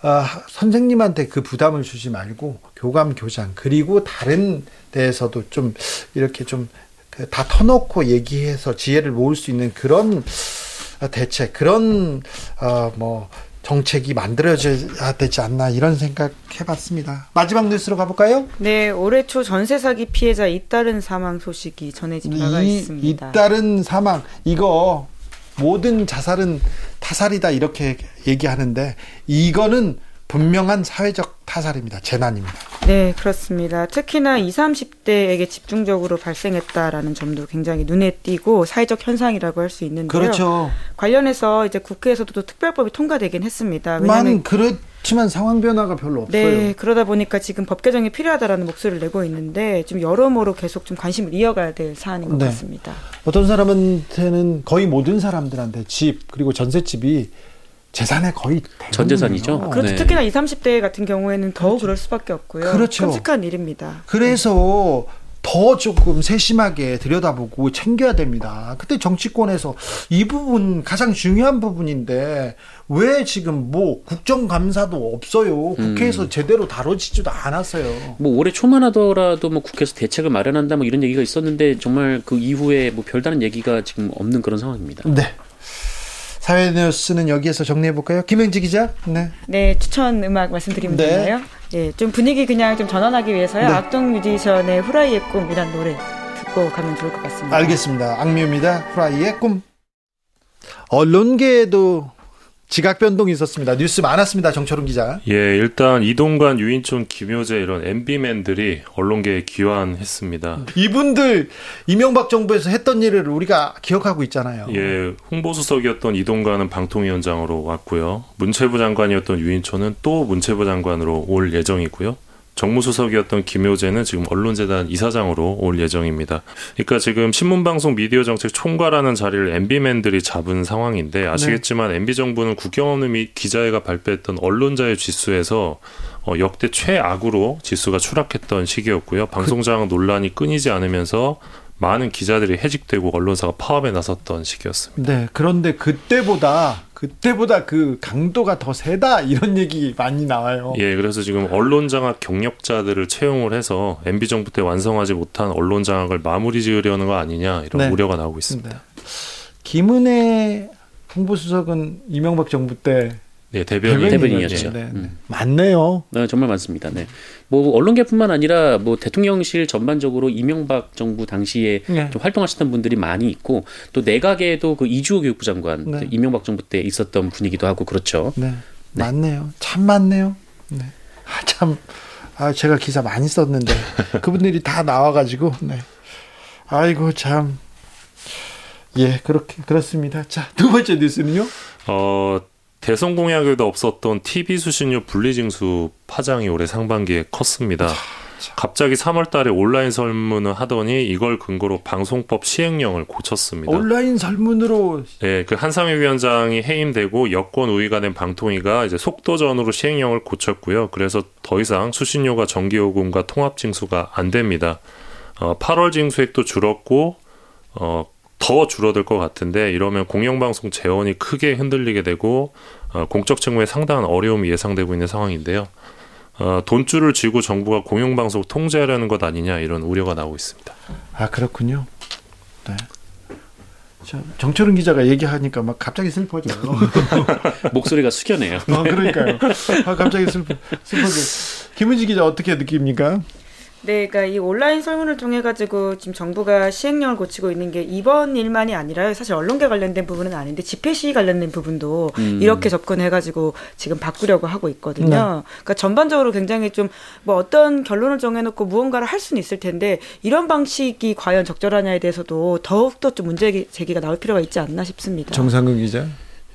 아, 선생님한테 그 부담을 주지 말고 교감 교장 그리고 다른 데에서도 좀 이렇게 좀다 그 터놓고 얘기해서 지혜를 모을 수 있는 그런 대책 그런 어뭐 정책이 만들어져야 되지 않나 이런 생각 해봤습니다. 마지막 뉴스로 가볼까요? 네, 올해 초 전세 사기 피해자 잇따른 사망 소식이 전해진 바가 있습니다. 잇따른 사망 이거 모든 자살은 타살이다 이렇게 얘기하는데 이거는 분명한 사회적 타살입니다. 재난입니다. 네, 그렇습니다. 특히나 20, 30대에게 집중적으로 발생했다라는 점도 굉장히 눈에 띄고 사회적 현상이라고 할 수 있는데요. 그렇죠. 관련해서 이제 국회에서도 또 특별법이 통과되긴 했습니다. 만 그렇지만 상황 변화가 별로 없어요. 네, 그러다 보니까 지금 법 개정이 필요하다라는 목소리를 내고 있는데 좀 여러모로 계속 좀 관심을 이어가야 될 사안인 것 네. 같습니다. 어떤 사람한테는 거의 모든 사람들한테 집 그리고 전셋집이 재산의 거의 전 재산이죠. 그렇죠. 네. 특히나 20, 30대 같은 경우에는 더 그렇죠. 그럴 수밖에 없고요. 그렇죠. 끔찍한 일입니다. 그래서 더 조금 세심하게 들여다보고 챙겨야 됩니다. 그때 정치권에서 이 부분 가장 중요한 부분인데 왜 지금 뭐 국정감사도 없어요. 국회에서 음. 제대로 다뤄지지도 않았어요. 뭐 올해 초만 하더라도 뭐 국회에서 대책을 마련한다 뭐 이런 얘기가 있었는데 정말 그 이후에 뭐 별다른 얘기가 지금 없는 그런 상황입니다. 네. 사회 뉴스는 여기에서 정리해 볼까요? 김영지 기자. 네. 네, 추천 음악 말씀드리면 네. 되나요? 예, 좀 분위기 그냥 좀 전환하기 위해서요. 네. 악동 뮤지션의 후라이의 꿈이란 노래 듣고 가면 좋을 것 같습니다. 알겠습니다. 악뮤입니다. 후라이의 꿈. 언론계에도 지각 변동이 있었습니다. 뉴스 많았습니다. 정철웅 기자. 예, 일단 이동관, 유인촌, 김효재 이런 MB맨들이 언론계에 귀환했습니다. 이분들 이명박 정부에서 했던 일을 우리가 기억하고 있잖아요. 예, 홍보수석이었던 이동관은 방통위원장으로 왔고요. 문체부 장관이었던 유인촌은 또 문체부 장관으로 올 예정이고요. 정무수석이었던 김효재는 지금 언론재단 이사장으로 올 예정입니다. 그러니까 지금 신문방송 미디어 정책 총괄하는 자리를 MB맨들이 잡은 상황인데 아시겠지만 네. MB 정부는 국경 없는 미 기자회가 발표했던 언론자의 지수에서 어, 역대 최악으로 지수가 추락했던 시기였고요. 방송장 논란이 끊이지 않으면서 많은 기자들이 해직되고 언론사가 파업에 나섰던 시기였습니다. 네, 그런데 그때보다 그때보다 그 강도가 더 세다 이런 얘기 많이 나와요. 예, 그래서 지금 언론 장악 경력자들을 채용을 해서 MB 정부 때 완성하지 못한 언론 장악을 마무리 지으려는 거 아니냐 이런 네. 우려가 나오고 있습니다. 네. 김은혜 홍보수석은 이명박 정부 때 네, 대변인, 대변인이었죠. 네, 네. 음. 많네요. 네, 정말 많습니다. 네. 뭐 언론계뿐만 아니라 뭐 대통령실 전반적으로 이명박 정부 당시에 네. 좀 활동하셨던 분들이 많이 있고 또 내각에도 그 이주호 교육부 장관 네. 이명박 정부 때 있었던 분이기도 하고 그렇죠. 네. 네. 많네요. 참 많네요. 네. 아, 참 아, 제가 기사 많이 썼는데 그분들이 다 나와 가지고 네. 아이고 참 예, 그렇게 그렇습니다. 자, 두 번째 뉴스는요? 어 대선 공약에도 없었던 TV 수신료 분리징수 파장이 올해 상반기에 컸습니다. 갑자기 3월 달에 온라인 설문을 하더니 이걸 근거로 방송법 시행령을 고쳤습니다. 온라인 설문으로 네, 그 한상희 위원장이 해임되고 여권 우위가 된 방통위가 이제 속도전으로 시행령을 고쳤고요. 그래서 더 이상 수신료가 정기요금과 통합 징수가 안 됩니다. 어, 8월 징수액도 줄었고 어, 더 줄어들 것 같은데 이러면 공영방송 재원이 크게 흔들리게 되고 어, 공적 직무에 상당한 어려움이 예상되고 있는 상황인데요. 어, 돈줄을 쥐고 정부가 공영방송 통제하려는 것 아니냐 이런 우려가 나오고 있습니다. 아 그렇군요. 네. 정철은 기자가 얘기하니까 막 갑자기 슬퍼져요. 목소리가 숙여네요. 어, 그러니까요. 아, 갑자기 슬퍼, 슬퍼져. 김은지 기자 어떻게 느낍니까? 네, 그러니까 이 온라인 설문을 통해 가지고 지금 정부가 시행령을 고치고 있는 게 이번 일만이 아니라 사실 언론계 관련된 부분은 아닌데 집회 시위 관련된 부분도 음. 이렇게 접근해 가지고 지금 바꾸려고 하고 있거든요. 네. 그러니까 전반적으로 굉장히 좀 뭐 어떤 결론을 정해놓고 무언가를 할 수는 있을 텐데 이런 방식이 과연 적절하냐에 대해서도 더욱 더 좀 문제 제기가 나올 필요가 있지 않나 싶습니다. 정상근 기자.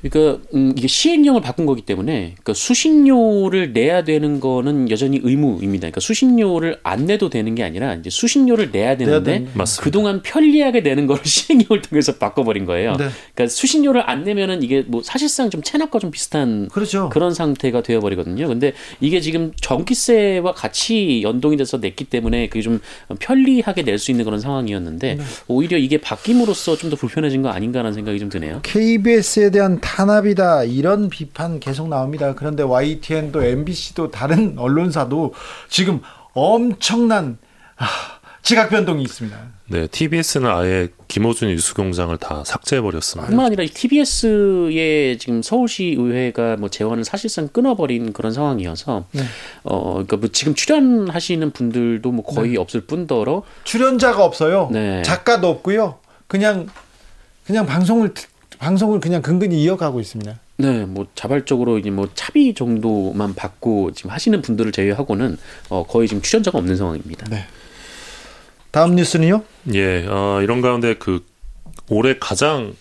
그러니까 음, 이게 시행령을 바꾼 거기 때문에 그러니까 수신료를 내야 되는 거는 여전히 의무입니다. 그러니까 수신료를 안 내도 되는 게 아니라 이제 수신료를 내야 되는데 그동안 편리하게 내는 거를 시행령을 통해서 바꿔버린 거예요. 네. 그러니까 수신료를 안 내면은 이게 뭐 사실상 좀 체납과 좀 비슷한 그렇죠. 그런 상태가 되어버리거든요. 근데 이게 지금 전기세와 같이 연동이 돼서 냈기 때문에 그게 좀 편리하게 낼 수 있는 그런 상황이었는데 네. 오히려 이게 바뀜으로써 좀 더 불편해진 거 아닌가라는 생각이 좀 드네요. KBS에 대한 탄압이다 이런 비판 계속 나옵니다. 그런데 YTN도 MBC도 다른 언론사도 지금 엄청난 아, 지각 변동이 있습니다. 네, TBS는 아예 김호준 뉴스공장을 다 삭제해버렸습니다. 뿐만 아니라 TBS의 지금 서울시 의회가 뭐 재원을 사실상 끊어버린 그런 상황이어서 네. 어, 그러니까 뭐 지금 출연하시는 분들도 뭐 거의 네. 없을 뿐더러 출연자가 없어요. 네. 작가도 없고요. 그냥 그냥 방송을 방송을 그냥 근근히 이어가고 있습니다. 네, 뭐 자발적으로 이제 뭐 차비 정도만 받고 지금 하시는 분들을 제외하고는 어, 거의 지금 출연자가 없는 상황입니다. 네. 다음 뉴스는요? 예, 어, 이런 가운데 그 올해 가장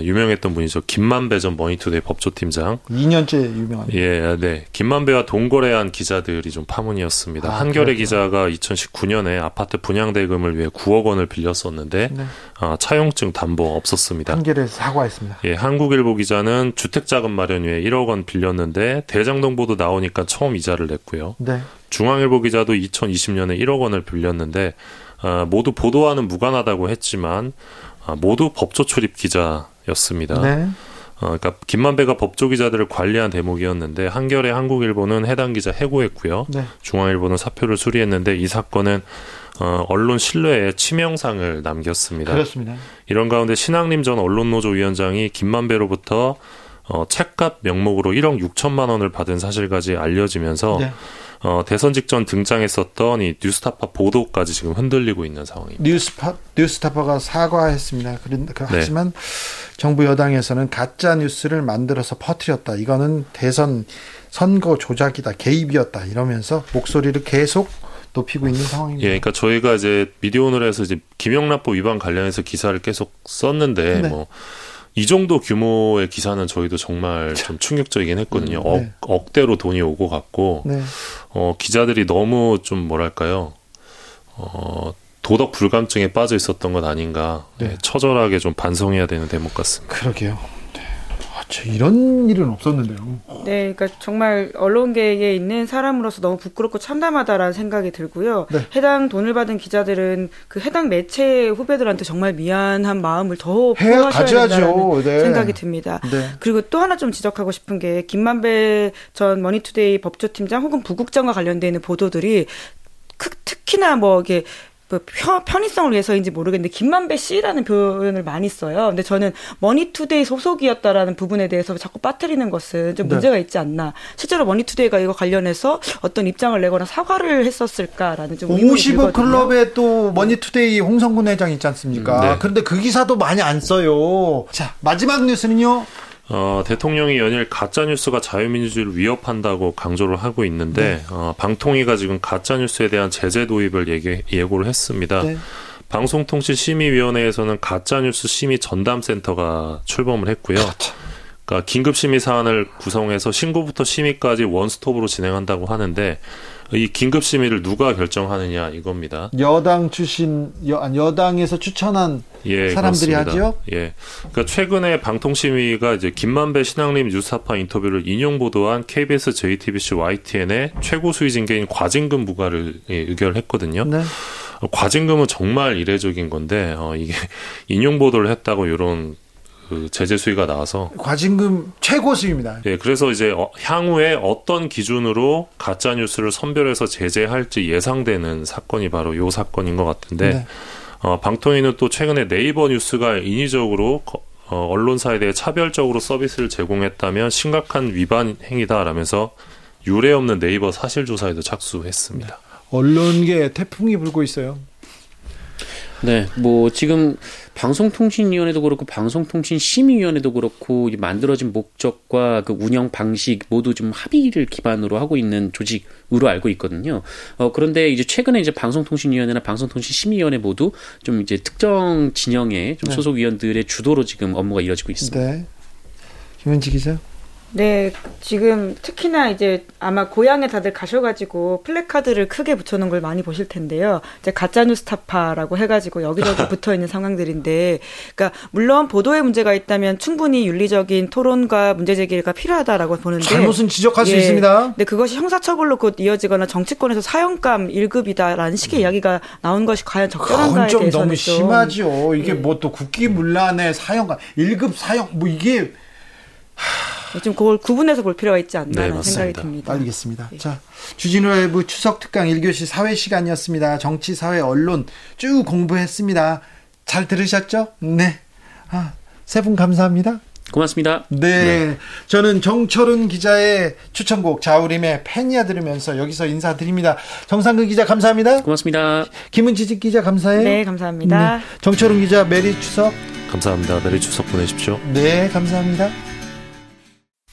유명했던 분이죠. 김만배 전 머니투데이 법조팀장. 2년째 유명합니다. 예, 네. 김만배와 돈거래한 기자들이 좀 파문이었습니다. 아, 한겨레 그렇구나. 기자가 2019년에 아파트 분양 대금을 위해 9억 원을 빌렸었는데 네. 아, 차용증 담보 없었습니다. 한겨레 사과했습니다. 예, 한국일보 기자는 주택자금 마련 위해 1억 원 빌렸는데 대장동 보도 나오니까 처음 이자를 냈고요. 네. 중앙일보 기자도 2020년에 1억 원을 빌렸는데 아, 모두 보도와는 무관하다고 했지만 아, 모두 법조 출입 기자 였습니다. 네. 어, 그러니까 김만배가 법조 기자들을 관리한 대목이었는데 한겨레 한국일보는 해당 기자 해고했고요. 네. 중앙일보는 사표를 수리했는데 이 사건은 어, 언론 신뢰에 치명상을 남겼습니다. 그렇습니다. 이런 가운데 신학림 전 언론노조 위원장이 김만배로부터 어, 책값 명목으로 1억 6천만 원을 받은 사실까지 알려지면서 네. 어, 대선 직전 등장했었던 이 뉴스타파 보도까지 지금 흔들리고 있는 상황입니다. 뉴스파 뉴스타파가 사과했습니다. 그런 그, 네. 하지만 정부 여당에서는 가짜 뉴스를 만들어서 퍼뜨렸다. 이거는 대선 선거 조작이다, 개입이었다 이러면서 목소리를 계속 높이고 있는 상황입니다. 예, 그러니까 저희가 이제 미디어오늘에서 이제 김영란법 위반 관련해서 기사를 계속 썼는데 네. 뭐 이 정도 규모의 기사는 저희도 정말 좀 충격적이긴 했거든요. 음, 네. 억, 억대로 돈이 오고 갔고, 네. 어, 기자들이 너무 좀 뭐랄까요, 어, 도덕 불감증에 빠져 있었던 것 아닌가, 네. 네 처절하게 좀 반성해야 되는 대목 같습니다. 그러게요. 이런 일은 없었는데요. 네, 그러니까 정말 언론계에 있는 사람으로서 너무 부끄럽고 참담하다라는 생각이 들고요. 네. 해당 돈을 받은 기자들은 그 해당 매체 후배들한테 정말 미안한 마음을 더 표하셔야 된다는 네. 생각이 듭니다. 네. 그리고 또 하나 좀 지적하고 싶은 게 김만배 전 머니투데이 법조팀장 혹은 부국장과 관련돼 있는 보도들이 특히나 뭐 이게 그 편의성을 위해서인지 모르겠는데 김만배 씨라는 표현을 많이 써요. 근데 저는 머니투데이 소속이었다라는 부분에 대해서 자꾸 빠뜨리는 것은 좀 네. 문제가 있지 않나. 실제로 머니투데이가 이거 관련해서 어떤 입장을 내거나 사과를 했었을까라는 좀55 클럽에 또 머니투데이 홍선근 회장 있지 않습니까? 네. 그런데 그 기사도 많이 안 써요. 자 마지막 뉴스는요. 어, 대통령이 연일 가짜 뉴스가 자유민주주의를 위협한다고 강조를 하고 있는데 네. 어, 방통위가 지금 가짜 뉴스에 대한 제재 도입을 얘기, 예고를 했습니다. 네. 방송통신심의위원회에서는 가짜 뉴스 심의 전담센터가 출범을 했고요. 그렇죠. 그러니까 긴급 심의 사안을 구성해서 신고부터 심의까지 원스톱으로 진행한다고 하는데 이 긴급 심의를 누가 결정하느냐 이겁니다. 여당 출신 여, 여당에서 추천한 예, 사람들이 그렇습니다. 하죠. 예. 그러니까 최근에 방통 심의가 이제 김만배 신앙림 뉴스타파 인터뷰를 인용 보도한 KBS, JTBC, YTN의 최고 수위 징계인 과징금 부과를 예, 의결했거든요. 네. 과징금은 정말 이례적인 건데 어, 이게 인용 보도를 했다고 이런 그 제재 수위가 나와서 과징금 최고 수위입니다. 예, 그래서 이제 어, 향후에 어떤 기준으로 가짜 뉴스를 선별해서 제재할지 예상되는 사건이 바로 요 사건인 것 같은데 네. 어, 방통위는 또 최근에 네이버 뉴스가 인위적으로 어, 언론사에 대해 차별적으로 서비스를 제공했다면 심각한 위반 행위다라면서 유례 없는 네이버 사실 조사에도 착수했습니다. 네. 언론계 태풍이 불고 있어요. 네, 뭐 지금 방송통신위원회도 그렇고 방송통신심의위원회도 그렇고 만들어진 목적과 그 운영 방식 모두 좀 합의를 기반으로 하고 있는 조직으로 알고 있거든요. 어, 그런데 이제 최근에 이제 방송통신위원회나 방송통신심의위원회 모두 좀 이제 특정 진영의 좀 네. 소속 위원들의 주도로 지금 업무가 이루어지고 있습니다. 네. 김현지 기자. 네, 지금 특히나 이제 아마 고향에 다들 가셔가지고 플래카드를 크게 붙여놓은 걸 많이 보실 텐데요. 이제 가짜뉴스 타파라고 해가지고 여기저기 붙어 있는 상황들인데, 그러니까 물론 보도에 문제가 있다면 충분히 윤리적인 토론과 문제 제기가 필요하다라고 보는데 잘못은 지적할 예, 수 있습니다. 근데 그것이 형사처벌로 곧 이어지거나 정치권에서 사형감 1급이다라는 식의 음. 이야기가 나온 것이 과연 적절한가에 좀 대해서는 너무 심하죠. 이게 예. 뭐또 국기문란의 사형감 1급 사형 뭐 이게 하... 좀 그걸 구분해서 볼 필요가 있지 않나 네, 생각이 듭니다. 알겠습니다. 네. 자, 주진우 라이브 추석 특강 1교시 사회 시간이었습니다. 정치, 사회, 언론 쭉 공부했습니다. 잘 들으셨죠? 네. 아, 세 분 감사합니다. 고맙습니다. 네. 네. 저는 정철은 기자의 추천곡 자우림의 팬이야 들으면서 여기서 인사드립니다. 정상근 기자 감사합니다. 고맙습니다. 김은지 기자 감사해요. 네, 감사합니다. 네. 정철운 기자 Merry 추석. 감사합니다. Merry 추석 보내십시오. 네, 감사합니다.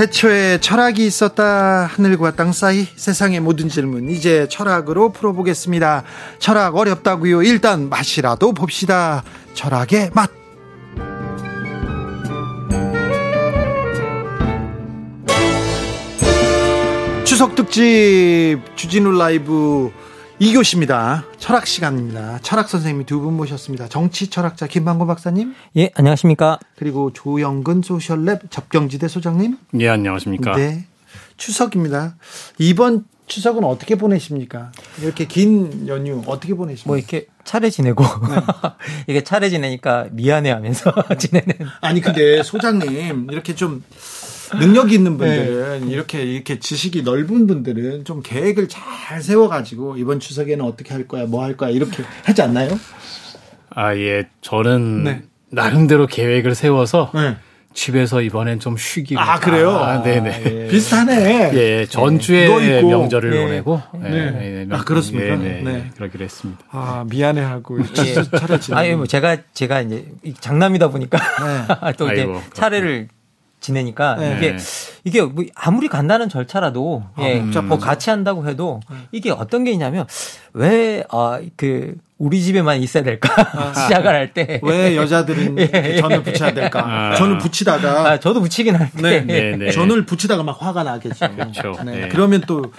태초에 철학이 있었다 하늘과 땅 사이 세상의 모든 질문 이제 철학으로 풀어보겠습니다. 철학 어렵다고요. 일단 맛이라도 봅시다. 철학의 맛. 추석 특집 주진우 라이브 2교시입니다. 철학 시간입니다. 철학 선생님 두분 모셨습니다. 정치 철학자 김만고 박사님. 예, 안녕하십니까. 그리고 조영근 소셜랩 접경지대 소장님. 예, 안녕하십니까. 네. 추석입니다. 이번 추석은 어떻게 보내십니까? 이렇게 긴 연휴 어떻게 보내십니까? 뭐 이렇게 차례 지내고 네. 이게 차례 지내니까 미안해하면서 지내는. 아니 근데 소장님 이렇게 좀 능력 있는 분들은 네. 이렇게 이렇게 지식이 넓은 분들은 좀 계획을 잘 세워가지고 이번 추석에는 어떻게 할 거야, 뭐 할 거야 이렇게 하지 않나요? 아 예, 저는 네. 나름대로 계획을 세워서. 네. 집에서 이번엔 좀 쉬기. 아, 그래요? 아, 네네. 예. 비슷하네. 예, 전주에 네. 명절을 네. 보내고. 네. 네. 아, 그렇습니까? 네, 네. 그러기로 했습니다. 아, 미안해하고 차례 아니, 뭐 제가, 제가 이제 장남이다 보니까 또 이제 아이고, 차례를 지내니까 네. 이게 이게 뭐 아무리 간단한 절차라도 아, 예, 음. 뭐 같이 한다고 해도 이게 어떤 게 있냐면 왜그 아, 우리 집에만 있어야 될까 아, 시작을 할 때 왜 여자들은 예. 전을 붙여야 될까 아. 전을 붙이다가 아, 저도 붙이긴 하는데 네. 네, 네. 전을 붙이다가 막 화가 나겠죠. 그렇죠. 네. 그러면 또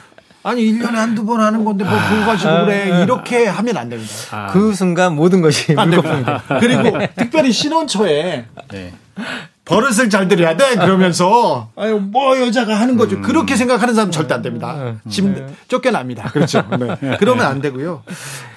아니 1년에 한두 번 하는 건데 뭐 그거 가지고 그래 이렇게 하면 안 됩니다. 그 순간 모든 것이 안 됩니다. 그리고 특별히 신혼초에 네. 버릇을 잘 들여야 돼 그러면서 아유 뭐 여자가 하는 거죠 음. 그렇게 생각하는 사람 은 절대 안 됩니다 집 네. 쫓겨납니다 그렇죠 네. 그러면 안 되고요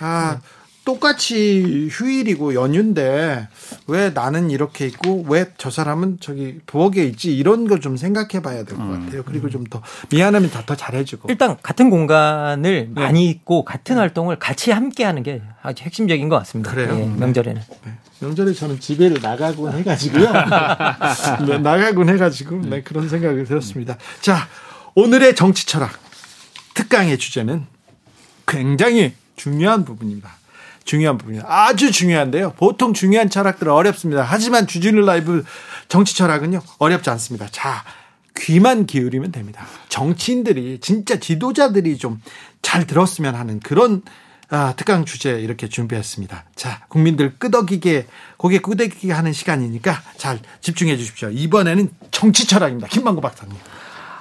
아 똑같이 휴일이고 연휴인데 왜 나는 이렇게 있고 왜 저 사람은 저기 부엌에 있지 이런 걸 좀 생각해 봐야 될것 음. 같아요. 그리고 좀 더 미안하면 더, 더 잘해주고. 일단 같은 공간을 네. 많이 있고 같은 활동을 같이 함께 하는 게 아주 핵심적인 것 같습니다. 그래요. 네, 명절에는. 네. 명절에 저는 집에를 나가곤 해가지고요. 네, 나가곤 해가지고 네, 그런 생각이 들었습니다. 자 오늘의 정치 철학 특강의 주제는 굉장히 중요한 부분입니다. 중요한 부분이에요. 아주 중요한데요. 보통 중요한 철학들은 어렵습니다. 하지만 주진우 라이브 정치 철학은요, 어렵지 않습니다. 자, 귀만 기울이면 됩니다. 정치인들이, 진짜 지도자들이 좀 잘 들었으면 하는 그런 아, 특강 주제 이렇게 준비했습니다. 자, 국민들 끄덕이게, 고개 끄덕이게 하는 시간이니까 잘 집중해 주십시오. 이번에는 정치 철학입니다. 김만권 박사님.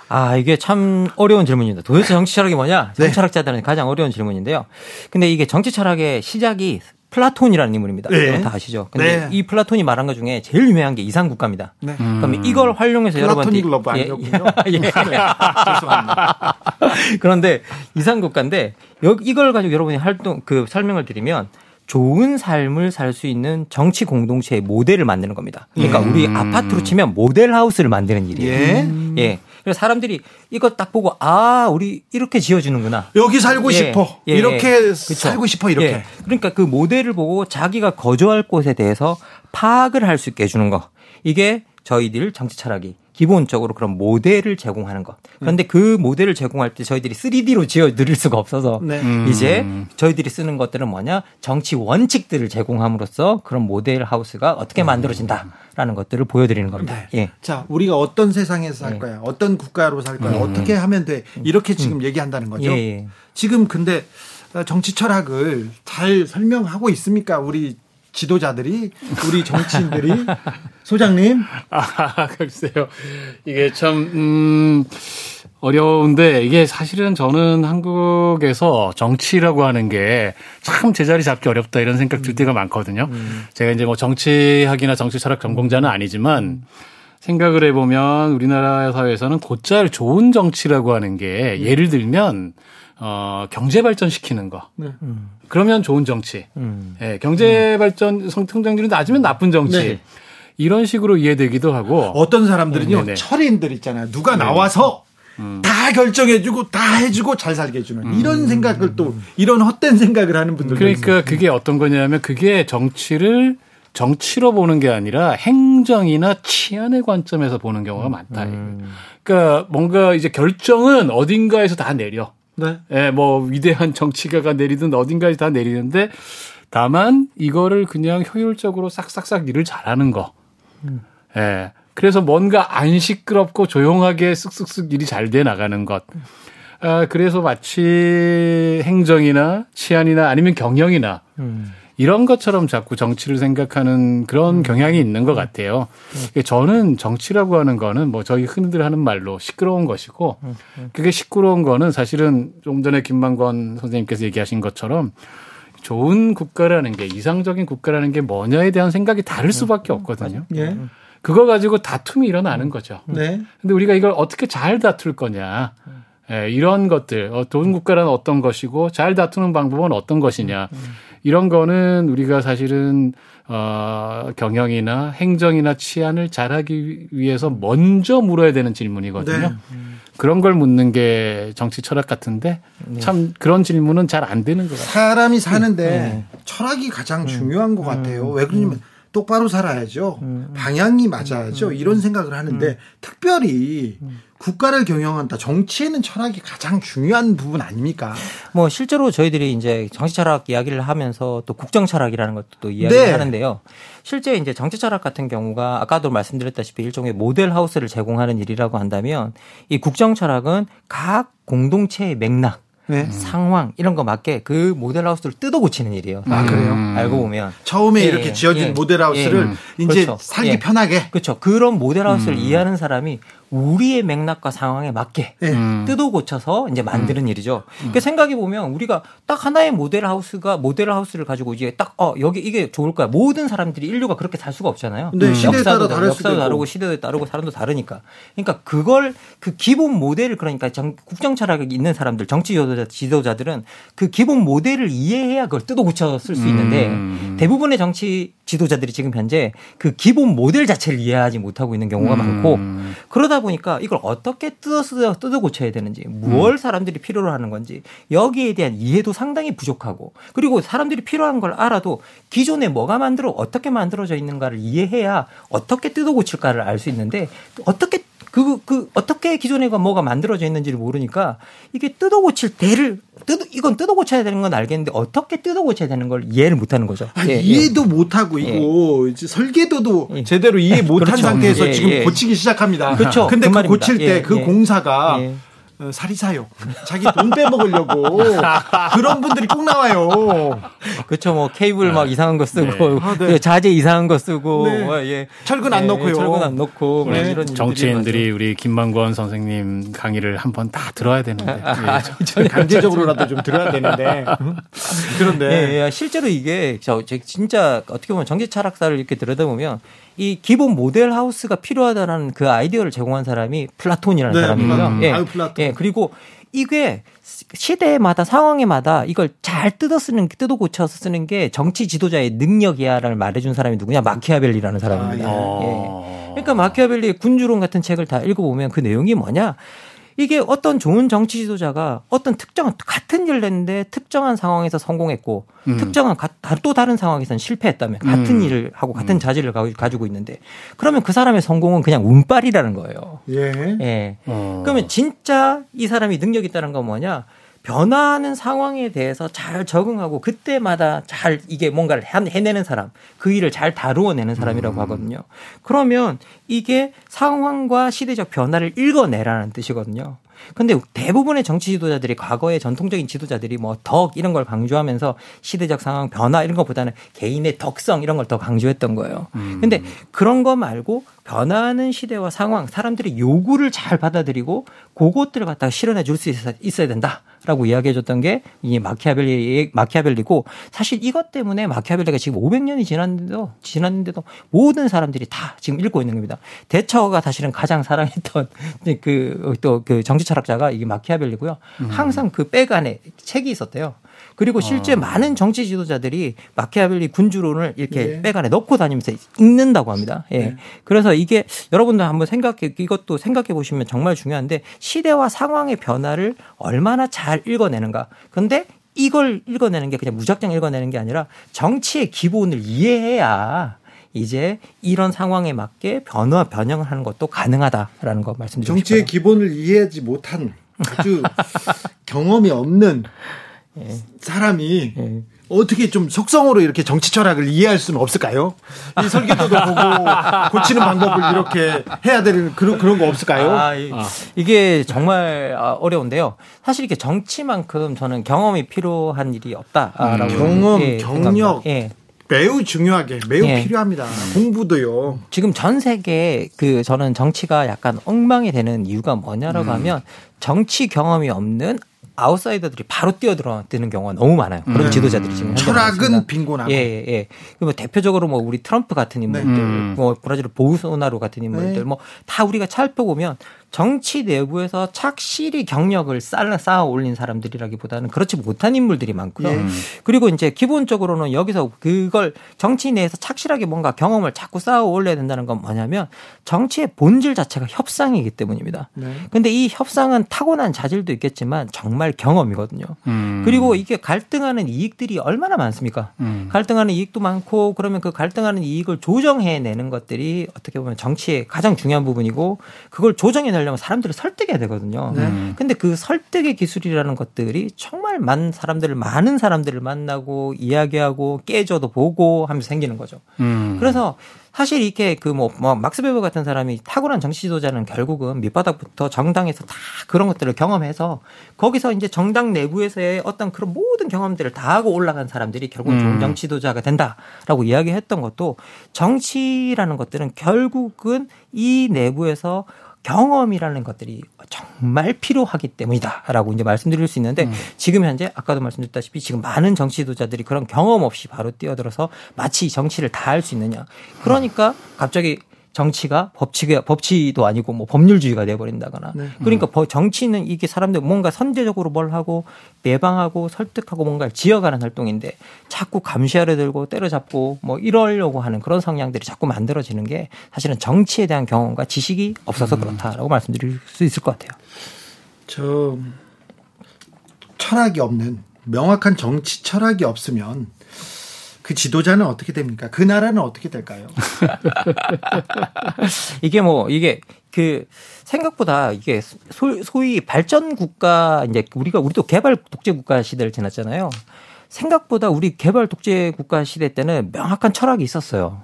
아, 이게 참 어려운 질문입니다. 도대체 정치 철학이 뭐냐? 네. 철학자들은 가장 어려운 질문인데요. 근데 이게 정치 철학의 시작이 플라톤이라는 인물입니다. 네. 다 아시죠? 근데 네. 이 플라톤이 말한 것 중에 제일 유명한 게 이상 국가입니다. 네. 그럼 이걸 활용해서 여러분한테 러브 아니었군요. 예. 예. 죄송합니다. 그런데 이상 국가인데 이걸 가지고 여러분이 활동 그 설명을 드리면 좋은 삶을 살 수 있는 정치 공동체의 모델을 만드는 겁니다. 그러니까 음. 우리 아파트로 치면 모델 하우스를 만드는 일이에요. 예. 예. 사람들이 이거 딱 보고 아 우리 이렇게 지어주는구나. 여기 살고 예, 싶어. 예, 이렇게 예. 살고 싶어 이렇게. 예. 그러니까 그 모델을 보고 자기가 거주할 곳에 대해서 파악을 할 수 있게 해주는 거. 이게 저희들 정치 철학이 기본적으로 그런 모델을 제공하는 것. 그런데 그 모델을 제공할 때 저희들이 3D로 지어 드릴 수가 없어서 네. 음. 이제 저희들이 쓰는 것들은 뭐냐 정치 원칙들을 제공함으로써 그런 모델 하우스가 어떻게 음. 만들어진다라는 것들을 보여드리는 겁니다. 네. 예. 자, 우리가 어떤 세상에서 살 예. 거야, 어떤 국가로 살 거야, 음. 어떻게 하면 돼 이렇게 지금 음. 얘기한다는 거죠. 예, 예. 지금 근데 정치 철학을 잘 설명하고 있습니까? 우리 지도자들이 우리 정치인들이 소장님 아 글쎄요 이게 참 음, 어려운데 이게 사실은 저는 한국에서 정치라고 하는 게 참 제자리 잡기 어렵다 이런 생각 들 때가 많거든요. 음. 제가 이제 뭐 정치학이나 정치 철학 전공자는 아니지만 생각을 해보면 우리나라 사회에서는 곧잘 좋은 정치라고 하는 게 예를 들면 어, 경제 발전시키는 거. 네. 음. 그러면 좋은 정치. 음. 예, 경제 발전 성장률이 낮으면 나쁜 정치. 네. 이런 식으로 이해되기도 하고 어떤 사람들은요 음, 철인들 있잖아요 누가 네. 나와서 음. 다 결정해주고 다 해주고 잘 살게 해주는 음. 이런 생각을 또 이런 헛된 생각을 하는 분들 그러니까 있습니다. 그게 어떤 거냐면 그게 정치를 정치로 보는 게 아니라 행정이나 치안의 관점에서 보는 경우가 많다. 음. 그러니까 뭔가 이제 결정은 어딘가에서 다 내려. 네. 예, 뭐 위대한 정치가가 내리든 어딘가에서 다 내리는데 다만 이거를 그냥 효율적으로 싹싹싹 일을 잘하는 거. 음. 예. 그래서 뭔가 안 시끄럽고 조용하게 쓱쓱쓱 일이 잘 돼 나가는 것. 아, 그래서 마치 행정이나 치안이나 아니면 경영이나 음. 이런 것처럼 자꾸 정치를 생각하는 그런 음. 경향이 있는 것 같아요. 음. 저는 정치라고 하는 거는 뭐 저희 흔히들 하는 말로 시끄러운 것이고 음. 음. 그게 시끄러운 거는 사실은 좀 전에 김만권 선생님께서 얘기하신 것처럼 좋은 국가라는 게 이상적인 국가라는 게 뭐냐에 대한 생각이 다를 수밖에 없거든요. 예. 그거 가지고 다툼이 일어나는 거죠. 네. 근데 우리가 이걸 어떻게 잘 다툴 거냐. 예, 이런 것들, 어, 좋은 국가라는 어떤 것이고 잘 다투는 방법은 어떤 것이냐. 이런 거는 우리가 사실은 어, 경영이나 행정이나 치안을 잘하기 위해서 먼저 물어야 되는 질문이거든요. 네. 그런 걸 묻는 게 정치 철학 같은데 네. 참 그런 질문은 잘 안 되는 것 같아요. 사람이 사는데 네. 철학이 가장 중요한 것 음. 같아요. 왜 그러냐면 똑바로 살아야죠. 음. 방향이 맞아야죠. 음. 이런 생각을 하는데 특별히 국가를 경영한다. 정치에는 철학이 가장 중요한 부분 아닙니까? 뭐 실제로 저희들이 이제 정치 철학 이야기를 하면서 또 국정 철학이라는 것도 또 이야기를 네. 하는데요. 실제 이제 정치 철학 같은 경우가 아까도 말씀드렸다시피 일종의 모델 하우스를 제공하는 일이라고 한다면 이 국정 철학은 각 공동체의 맥락 네. 상황 이런 거 맞게 그 모델하우스를 뜯어 고치는 일이에요. 아 그래요? 음. 알고 보면 처음에 예, 이렇게 지어진 예, 모델하우스를 예, 이제 그렇죠. 살기 예. 편하게 그렇죠. 그런 모델하우스를 음. 이해하는 사람이 우리의 맥락과 상황에 맞게 네. 음. 뜯어 고쳐서 이제 만드는 음. 일이죠. 그러니까 생각해 보면 우리가 딱 하나의 모델 하우스가 모델 하우스를 가지고 이제 딱 어 여기 이게 좋을 거야. 모든 사람들이 인류가 그렇게 살 수가 없잖아요. 네, 음. 역사도 다르 역사도 다르고 시대도 다르고 사람도 다르니까. 그러니까 그걸 그 기본 모델을 그러니까 정, 국정 철학이 있는 사람들 정치 지도자 지도자들은 그 기본 모델을 이해해야 그걸 뜯어 고쳐 쓸 수 있는데 음. 대부분의 정치 지도자들이 지금 현재 그 기본 모델 자체를 이해하지 못하고 있는 경우가 음. 많고 그러다 보니까 이걸 어떻게 뜯어 쓰 뜯어 고쳐야 되는지 무엇 음. 사람들이 필요로 하는 건지 여기에 대한 이해도 상당히 부족하고 그리고 사람들이 필요한 걸 알아도 기존에 뭐가 만들어 어떻게 만들어져 있는가를 이해해야 어떻게 뜯어 고칠까를 알 수 있는데 어떻게 그, 그, 어떻게 기존에 뭐가 만들어져 있는지를 모르니까 이게 뜯어 고칠 대를, 뜯어, 이건 뜯어 고쳐야 되는 건 알겠는데 어떻게 뜯어 고쳐야 되는 걸 이해를 못 하는 거죠. 아, 예, 이해도 예. 못 하고 이거 예. 설계도도 예. 제대로 이해 못한 그렇죠. 상태에서 예, 지금 예. 고치기 시작합니다. 그렇죠. 근데 그, 그 고칠 때 그 공사가 어, 사리사욕, 자기 돈 빼먹으려고 그런 분들이 꼭 나와요. 그렇죠, 뭐 케이블 막 네. 이상한 거 쓰고 네. 아, 네. 자재 이상한 거 쓰고 네. 뭐, 예. 철근 안 네, 넣고요. 철근 안 넣고 네. 이런 정치인들이 우리 김만권 선생님 강의를 한번 다 들어야 되는데 아, 아, 예. 강제적으로라도 좀 들어야 되는데 그런데 예, 예. 실제로 이게 저 진짜 어떻게 보면 정치 철학사를 이렇게 들여다보면 이 기본 모델 하우스가 필요하다라는 그 아이디어를 제공한 사람이 플라톤이라는 네, 사람이고요. 음, 예. 아유, 플라톤. 예. 그리고 이게 시대마다 상황에마다 이걸 잘 뜯어 쓰는 뜯어 고쳐서 쓰는 게 정치 지도자의 능력이야라는 말해준 사람이 누구냐 마키아벨리라는 사람입니다. 아, 예. 예. 그러니까 마키아벨리의 군주론 같은 책을 다 읽어보면 그 내용이 뭐냐 이게 어떤 좋은 정치 지도자가 어떤 특정한 같은 일을 했는데 특정한 상황에서 성공했고 음. 특정한 또 다른 상황에서는 실패했다면 같은 음. 일을 하고 같은 음. 자질을 가 지고 있는데 그러면 그 사람의 성공은 그냥 운빨이라는 거예요. 예. 예. 어. 그러면 진짜 이 사람이 능력 이 있다는 건 뭐냐? 변화하는 상황에 대해서 잘 적응하고 그때마다 잘 이게 뭔가를 해내는 사람, 그 일을 잘 다루어내는 사람이라고 음. 하거든요. 그러면 이게 상황과 시대적 변화를 읽어내라는 뜻이거든요. 근데 대부분의 정치 지도자들이 과거의 전통적인 지도자들이 뭐 덕 이런 걸 강조하면서 시대적 상황 변화 이런 것보다는 개인의 덕성 이런 걸 더 강조했던 거예요. 음. 근데 그런 거 말고 변화하는 시대와 상황, 사람들의 요구를 잘 받아들이고 그것들을 갖다가 실현해 줄 수 있어야 된다 라고 이야기해 줬던 게 이 마키아벨리 마키아벨리고 사실 이것 때문에 마키아벨리가 지금 500년이 지났는데도 지났는데도 모든 사람들이 다 지금 읽고 있는 겁니다. 대처가 사실은 가장 사랑했던 그 또 그 정치 철학자가 이게 마키아벨리고요. 음. 항상 그 백 안에 책이 있었대요. 그리고 실제 아. 많은 정치 지도자들이 마키아벨리 군주론을 이렇게 네. 백안에 넣고 다니면서 읽는다고 합니다. 예. 네. 그래서 이게 여러분들 한번 생각해 이것도 생각해 보시면 정말 중요한데 시대와 상황의 변화를 얼마나 잘 읽어내는가. 근데 이걸 읽어내는 게 그냥 무작정 읽어내는 게 아니라 정치의 기본을 이해해야 이제 이런 상황에 맞게 변화 변형을 하는 것도 가능하다라는 거 말씀드리고 정치의 싶어요. 기본을 이해하지 못한 아주 경험이 없는 예. 사람이 예. 어떻게 좀 속성으로 이렇게 정치 철학을 이해할 수는 없을까요? 이 설계도도 보고 고치는 방법을 이렇게 해야 되는 그런 그런 거 없을까요? 아, 이- 이게 정말 아, 어려운데요. 사실 이게 정치만큼 저는 경험이 필요한 일이 없다라고 음, 경험, 예, 경력. 생각합니다. 예. 매우 중요하게 매우 예. 필요합니다. 공부도요. 지금 전 세계 그 저는 정치가 약간 엉망이 되는 이유가 뭐냐라고 음. 하면 정치 경험이 없는 아웃사이더들이 바로 뛰어들어드는 경우가 너무 많아요. 그런 지도자들이 지금 음. 철학은. 빈곤하고. 예, 예, 예. 그뭐 대표적으로 뭐 우리 트럼프 같은 인물들, 음. 뭐 브라질 보우소나루 같은 인물들, 네. 뭐다 우리가 살펴보면 정치 내부에서 착실히 경력을 쌓아, 올린 사람들이라기보다는 그렇지 못한 인물들이 많고요. 예. 그리고 이제 기본적으로는 여기서 그걸 정치 내에서 착실하게 뭔가 경험을 자꾸 쌓아 올려야 된다는 건 뭐냐면 정치의 본질 자체가 협상이기 때문입니다. 네. 근데 이 협상은 타고난 자질도 있겠지만 정말 경험이거든요. 음. 그리고 이게 갈등하는 이익들이 얼마나 많습니까? 음. 갈등하는 이익도 많고 그러면 그 갈등하는 이익을 조정해내는 것들이 어떻게 보면 정치의 가장 중요한 부분이고 그걸 조정해 내려면 사람들을 설득해야 되거든요. 네. 근데 그 설득의 기술이라는 것들이 정말 많은 사람들을 많은 사람들을 만나고 이야기하고 깨져도 보고 하면서 생기는 거죠. 음. 그래서 사실 이렇게 그뭐 뭐 막스 베버 같은 사람이 탁월한 정치 지도자는 결국은 밑바닥부터 정당에서 다 그런 것들을 경험해서 거기서 이제 정당 내부에서의 어떤 그런 모든 경험들을 다 하고 올라간 사람들이 결국은 좋은 음. 정치 지도자가 된다라고 이야기했던 것도 정치라는 것들은 결국은 이 내부에서 경험이라는 것들이 정말 필요하기 때문이다라고 이제 말씀드릴 수 있는데 지금 현재 아까도 말씀드렸다시피 지금 많은 정치 지도자들이 그런 경험 없이 바로 뛰어들어서 마치 정치를 다 할 수 있느냐. 그러니까 갑자기 정치가 법치가 법치도 아니고 뭐 법률주의가 돼버린다거나 네. 그러니까 버- 정치는 이게 사람들 뭔가 선제적으로 뭘 하고 예방하고 설득하고 뭔가를 지어가는 활동인데 자꾸 감시하려 들고 때려잡고 뭐 이러려고 하는 그런 성향들이 자꾸 만들어지는 게 사실은 정치에 대한 경험과 지식이 없어서 그렇다라고 말씀드릴 수 있을 것 같아요. 저 철학이 없는 명확한 정치 철학이 없으면 그 지도자는 어떻게 됩니까? 그 나라는 어떻게 될까요? 이게 뭐 이게 그 생각보다 이게 소, 소위 발전 국가 이제 우리가 우리도 개발 독재 국가 시대를 지났잖아요. 생각보다 우리 개발 독재 국가 시대 때는 명확한 철학이 있었어요.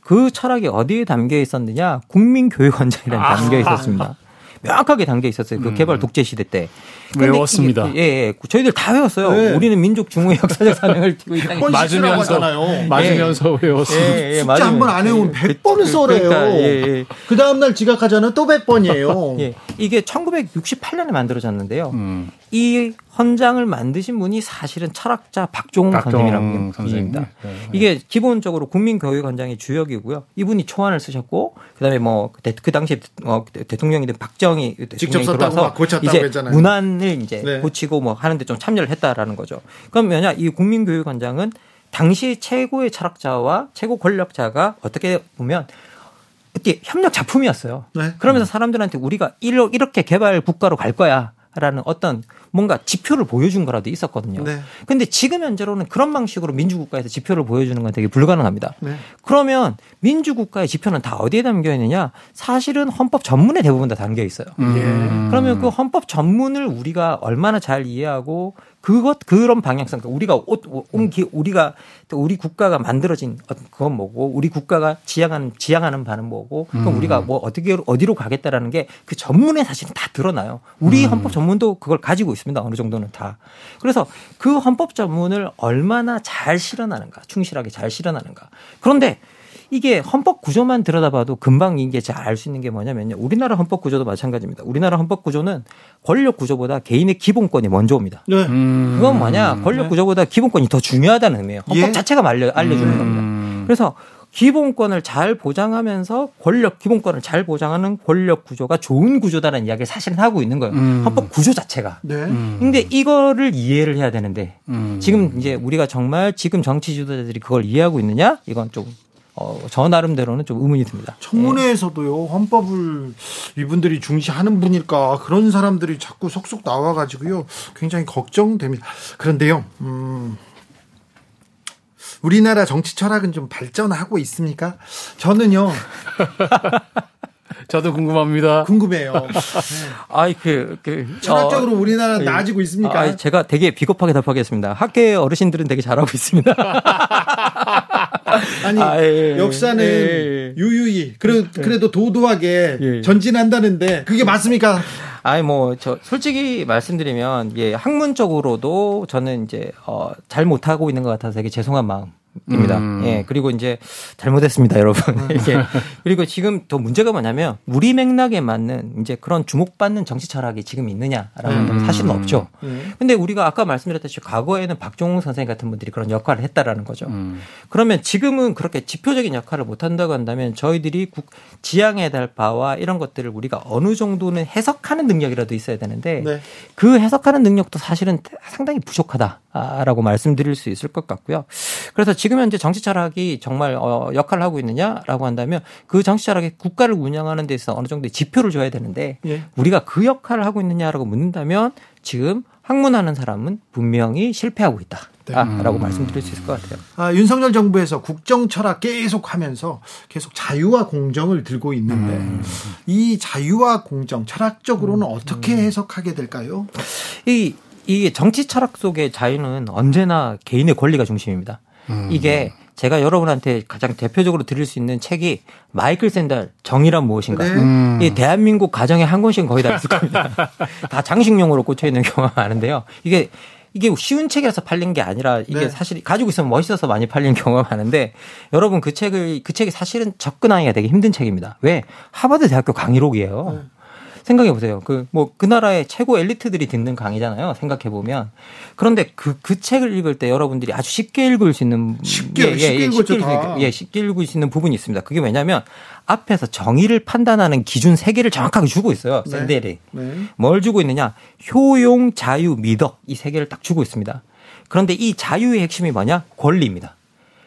그 철학이 어디에 담겨 있었느냐? 국민 교육 원장이라는 게 담겨 있었습니다. 명확하게 담겨 있었어요. 그 개발 독재 시대 때. 근데 외웠습니다. 예, 예. 저희들 다 외웠어요. 네. 우리는 민족 중후의 역사적 사명을 띠고 있다. 번 씻으라고 하잖아요. 맞으면서. 예, 예, 숫자 맞아요. 한번안 외우면 예. 100번을 써래요. 그러니까, 예, 예. 그 다음 날 지각하잖아요. 또 100번이에요. 예, 이게 1968년에 만들어졌는데요. 음. 이 헌장을 만드신 분이 사실은 철학자 박종훈 박종훈 선생님이라고 선생입니다. 선생님. 네. 이게 기본적으로 국민교육원장의 주역이고요. 이분이 초안을 쓰셨고 그다음에 뭐 그 당시에 어, 대통령이 된 박정희 직접 대통령이 썼다고 들어와서 막 고쳤다고 이제 했잖아요. 문안을 이제 네. 고치고 뭐 하는데 좀 참여를 했다라는 거죠. 그럼 뭐냐 이 국민교육원장은 당시 최고의 철학자와 최고 권력자가 어떻게 보면 어떻게 협력 작품이었어요. 네. 그러면서 사람들한테 우리가 이렇게 개발 국가로 갈 거야. 라는 어떤 뭔가 지표를 보여준 거라도 있었거든요. 네. 근데 지금 현재로는 그런 방식으로 민주국가에서 지표를 보여주는 건 되게 불가능합니다. 네. 그러면 민주국가의 지표는 다 어디에 담겨 있느냐? 사실은 헌법 전문에 대부분 다 담겨 있어요. 음. 그러면 그 헌법 전문을 우리가 얼마나 잘 이해하고 그것 그런 방향성 그러니까 우리가 옷- 온 기- 우리가 또 우리 국가가 만들어진 그건 뭐고 우리 국가가 지향하는 지향하는 바는 뭐고 그럼 우리가 뭐 어떻게 어디로 가겠다라는 게 그 전문에 사실은 다 드러나요. 우리 헌법 전문도 그걸 가지고 있습니다. 어느 정도는 다. 그래서 그 헌법 전문을 얼마나 잘 실현하는가, 충실하게 잘 실현하는가. 그런데 이게 헌법 구조만 들여다봐도 금방 이게 잘 알 수 있는 게 뭐냐면요. 우리나라 헌법 구조도 마찬가지입니다. 우리나라 헌법 구조는 권력 구조보다 개인의 기본권이 먼저 옵니다. 네. 음. 그건 뭐냐? 권력 구조보다 기본권이 더 중요하다는 의미예요. 헌법 예. 자체가 알려, 알려주는 음. 겁니다. 그래서 기본권을 잘 보장하면서 권력 기본권을 잘 보장하는 권력 구조가 좋은 구조다라는 이야기를 사실은 하고 있는 거예요. 음. 헌법 구조 자체가. 네. 근데 이거를 이해를 해야 되는데 음. 지금 이제 우리가 정말 지금 정치 지도자들이 그걸 이해하고 있느냐? 이건 좀 어, 저 나름대로는 좀 의문이 듭니다. 청문회에서도요 헌법을 이분들이 중시하는 분일까 그런 사람들이 자꾸 속속 나와가지고요 굉장히 걱정됩니다. 그런데요, 음, 우리나라 정치 철학은 좀 발전하고 있습니까? 저는요. 저도 궁금합니다. 궁금해요. 아이 그, 그 철학적으로 어, 우리나라 나아지고 있습니까? 아, 제가 되게 비겁하게 답하겠습니다. 학계 어르신들은 되게 잘하고 있습니다. 아니 아, 예, 역사는 예, 유유히 그래, 그래도 도도하게 예. 전진한다는데 그게 맞습니까? 아니 뭐 저 솔직히 말씀드리면 예 학문적으로도 저는 이제 어잘 못하고 있는 것 같아서 되게 죄송한 마음 입니다. 음. 예. 그리고 이제 잘못했습니다, 여러분. 음. 이게 그리고 지금 더 문제가 뭐냐면 우리 맥락에 맞는 이제 그런 주목받는 정치 철학이 지금 있느냐라는 건 음. 사실은 없죠. 음. 근데 우리가 아까 말씀드렸듯이 과거에는 박종훈 선생님 같은 분들이 그런 역할을 했다라는 거죠. 음. 그러면 지금은 그렇게 지표적인 역할을 못 한다고 한다면 저희들이 국, 지향해야 될 바와 이런 것들을 우리가 어느 정도는 해석하는 능력이라도 있어야 되는데 네. 그 해석하는 능력도 사실은 상당히 부족하다라고 말씀드릴 수 있을 것 같고요. 그래서 지금 현재 정치 철학이 정말 어, 역할을 하고 있느냐라고 한다면 그 정치 철학이 국가를 운영하는 데 있어 어느 정도의 지표를 줘야 되는데 예. 우리가 그 역할을 하고 있느냐라고 묻는다면 지금 학문하는 사람은 분명히 실패하고 있다. 네. 라고 음. 말씀드릴 수 있을 것 같아요. 아, 윤석열 정부에서 국정 철학 계속 하면서 계속 자유와 공정을 들고 있는데 음. 이 자유와 공정 철학적으로는 음. 어떻게 해석하게 될까요? 이 이게 정치 철학 속의 자유는 언제나 개인의 권리가 중심입니다. 음. 이게 제가 여러분한테 가장 대표적으로 드릴 수 있는 책이 마이클 샌달 정의란 무엇인가. 네. 음. 이 대한민국 가정에 한 권씩은 거의 다 있을 겁니다. 다 장식용으로 꽂혀 있는 경우가 많은데요. 이게 이게 쉬운 책이라서 팔린 게 아니라 이게 네. 사실 가지고 있으면 멋있어서 많이 팔린 경우가 많은데 여러분 그 책을 그 책이 사실은 접근하기가 되게 힘든 책입니다. 왜? 하버드 대학교 강의록이에요. 네. 생각해 보세요. 그, 뭐, 그 나라의 최고 엘리트들이 듣는 강의잖아요. 생각해 보면. 그런데 그, 그 책을 읽을 때 여러분들이 아주 쉽게 읽을 수 있는. 쉽게, 예, 예, 쉽게, 예, 쉽게, 읽을, 예, 쉽게 읽을 수 있는 부분이 있습니다. 그게 왜냐면 앞에서 정의를 판단하는 기준 세 개를 정확하게 주고 있어요. 네. 샌델이. 네. 뭘 주고 있느냐? 효용, 자유, 미덕. 이 세 개를 딱 주고 있습니다. 그런데 이 자유의 핵심이 뭐냐? 권리입니다.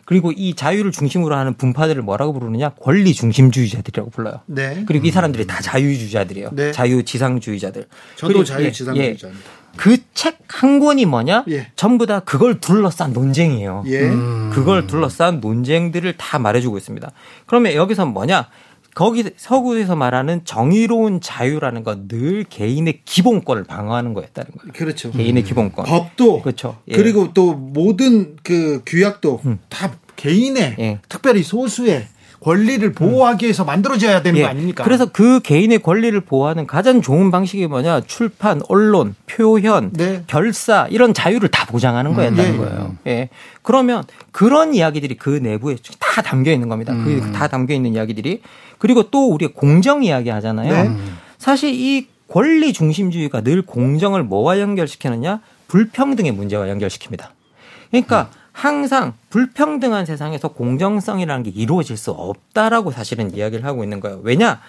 그리고 이 자유를 중심으로 하는 분파들을 뭐라고 부르느냐? 권리 중심주의자들이라고 불러요. 네. 그리고 이 사람들이 다 자유주의자들이에요. 네. 자유지상주의자들. 저도 자유지상주의자입니다. 예, 그책 한 권이 뭐냐? 예. 전부 다 그걸 둘러싼 논쟁이에요. 예. 음. 그걸 둘러싼 논쟁들을 다 말해주고 있습니다. 그러면 여기서 뭐냐? 거기 서구에서 말하는 정의로운 자유라는 건 늘 개인의 기본권을 방어하는 거였다는 거예요. 그렇죠. 개인의 기본권. 법도 그렇죠. 예. 그리고 또 모든 그 규약도 음. 다 개인의 예. 특별히 소수의 권리를 보호하기 위해서 만들어져야 되는 예. 거 아닙니까? 그래서 그 개인의 권리를 보호하는 가장 좋은 방식이 뭐냐? 출판, 언론, 표현, 네. 결사 이런 자유를 다 보장하는 거였다는 음. 거예요. 예. 그러면 그런 이야기들이 그 내부에 다 담겨 있는 겁니다. 그 음. 그다 담겨 있는 이야기들이 그리고 또 우리가 공정 이야기 하잖아요. 네. 사실 이 권리 중심주의가 늘 공정을 뭐와 연결시키느냐? 불평등의 문제와 연결시킵니다. 그러니까 항상 불평등한 세상에서 공정성이라는 게 이루어질 수 없다라고 사실은 이야기를 하고 있는 거예요. 왜냐?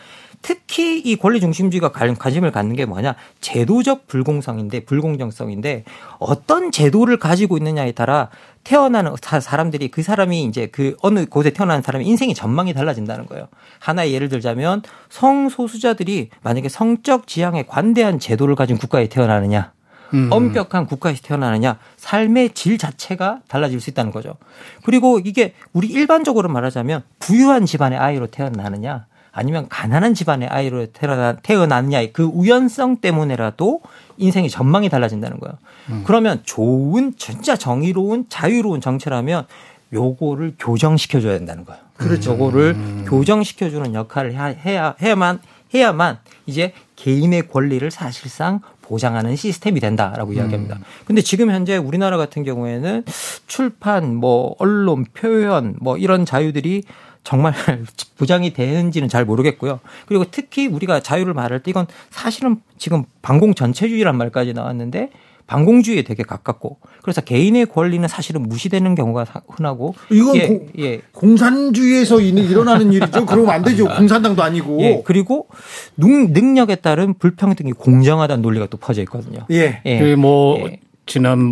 특히 이 권리 중심주의가 관심을 갖는 게 뭐냐? 제도적 불공성인데 불공정성인데 어떤 제도를 가지고 있느냐에 따라 태어나는 사람들이 그 사람이 이제 그 어느 곳에 태어나는 사람의 인생의 전망이 달라진다는 거예요. 하나의 예를 들자면 성소수자들이 만약에 성적 지향에 관대한 제도를 가진 국가에 태어나느냐 음. 엄격한 국가에서 태어나느냐 삶의 질 자체가 달라질 수 있다는 거죠. 그리고 이게 우리 일반적으로 말하자면 부유한 집안의 아이로 태어나느냐 아니면 가난한 집안의 아이로 태어나, 태어났냐의 그 우연성 때문에라도 인생의 전망이 달라진다는 거예요. 음. 그러면 좋은 진짜 정의로운 자유로운 정체라면 요거를 교정시켜줘야 된다는 거예요. 그렇죠. 요거를 음. 교정시켜주는 역할을 해야, 해야만 해야만 이제 개인의 권리를 사실상 보장하는 시스템이 된다라고 음. 이야기합니다. 근데 지금 현재 우리나라 같은 경우에는 출판, 뭐 언론, 표현, 뭐 이런 자유들이 정말 보장이 되는지는 잘 모르겠고요. 그리고 특히 우리가 자유를 말할 때 이건 사실은 지금 방공 전체주의란 말까지 나왔는데 반공주의에 되게 가깝고 그래서 개인의 권리는 사실은 무시되는 경우가 흔하고 이건 예, 고, 예. 공산주의에서 일어나는 일이죠. 그러면 안 되죠. 공산당도 아니고. 예, 그리고 능력에 따른 불평등이 공정하다는 논리가 또 퍼져 있거든요. 예. 예. 그뭐 예. 지난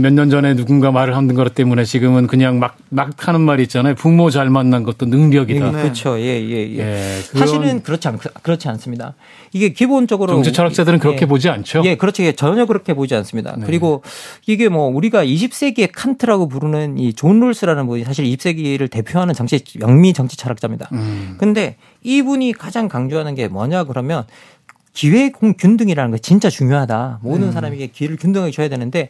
몇 년 전에 누군가 말을 하는 것 때문에 지금은 그냥 막, 막 하는 말이 있잖아요. 부모 잘 만난 것도 능력이다. 네. 그렇죠. 예, 예, 예. 예 사실은 그렇지 않, 그렇지 않습니다. 이게 기본적으로. 정치 철학자들은 그렇게 예. 보지 않죠. 예, 그렇죠. 예, 전혀 그렇게 보지 않습니다. 네. 그리고 이게 뭐 우리가 20세기의 칸트라고 부르는 이 존 롤스라는 분이 사실 20세기를 대표하는 정치, 영미 정치 철학자입니다. 음. 근데 이분이 가장 강조하는 게 뭐냐 그러면 기회 균등이라는 게 진짜 중요하다. 모든 음. 사람에게 기회를 균등하게 줘야 되는데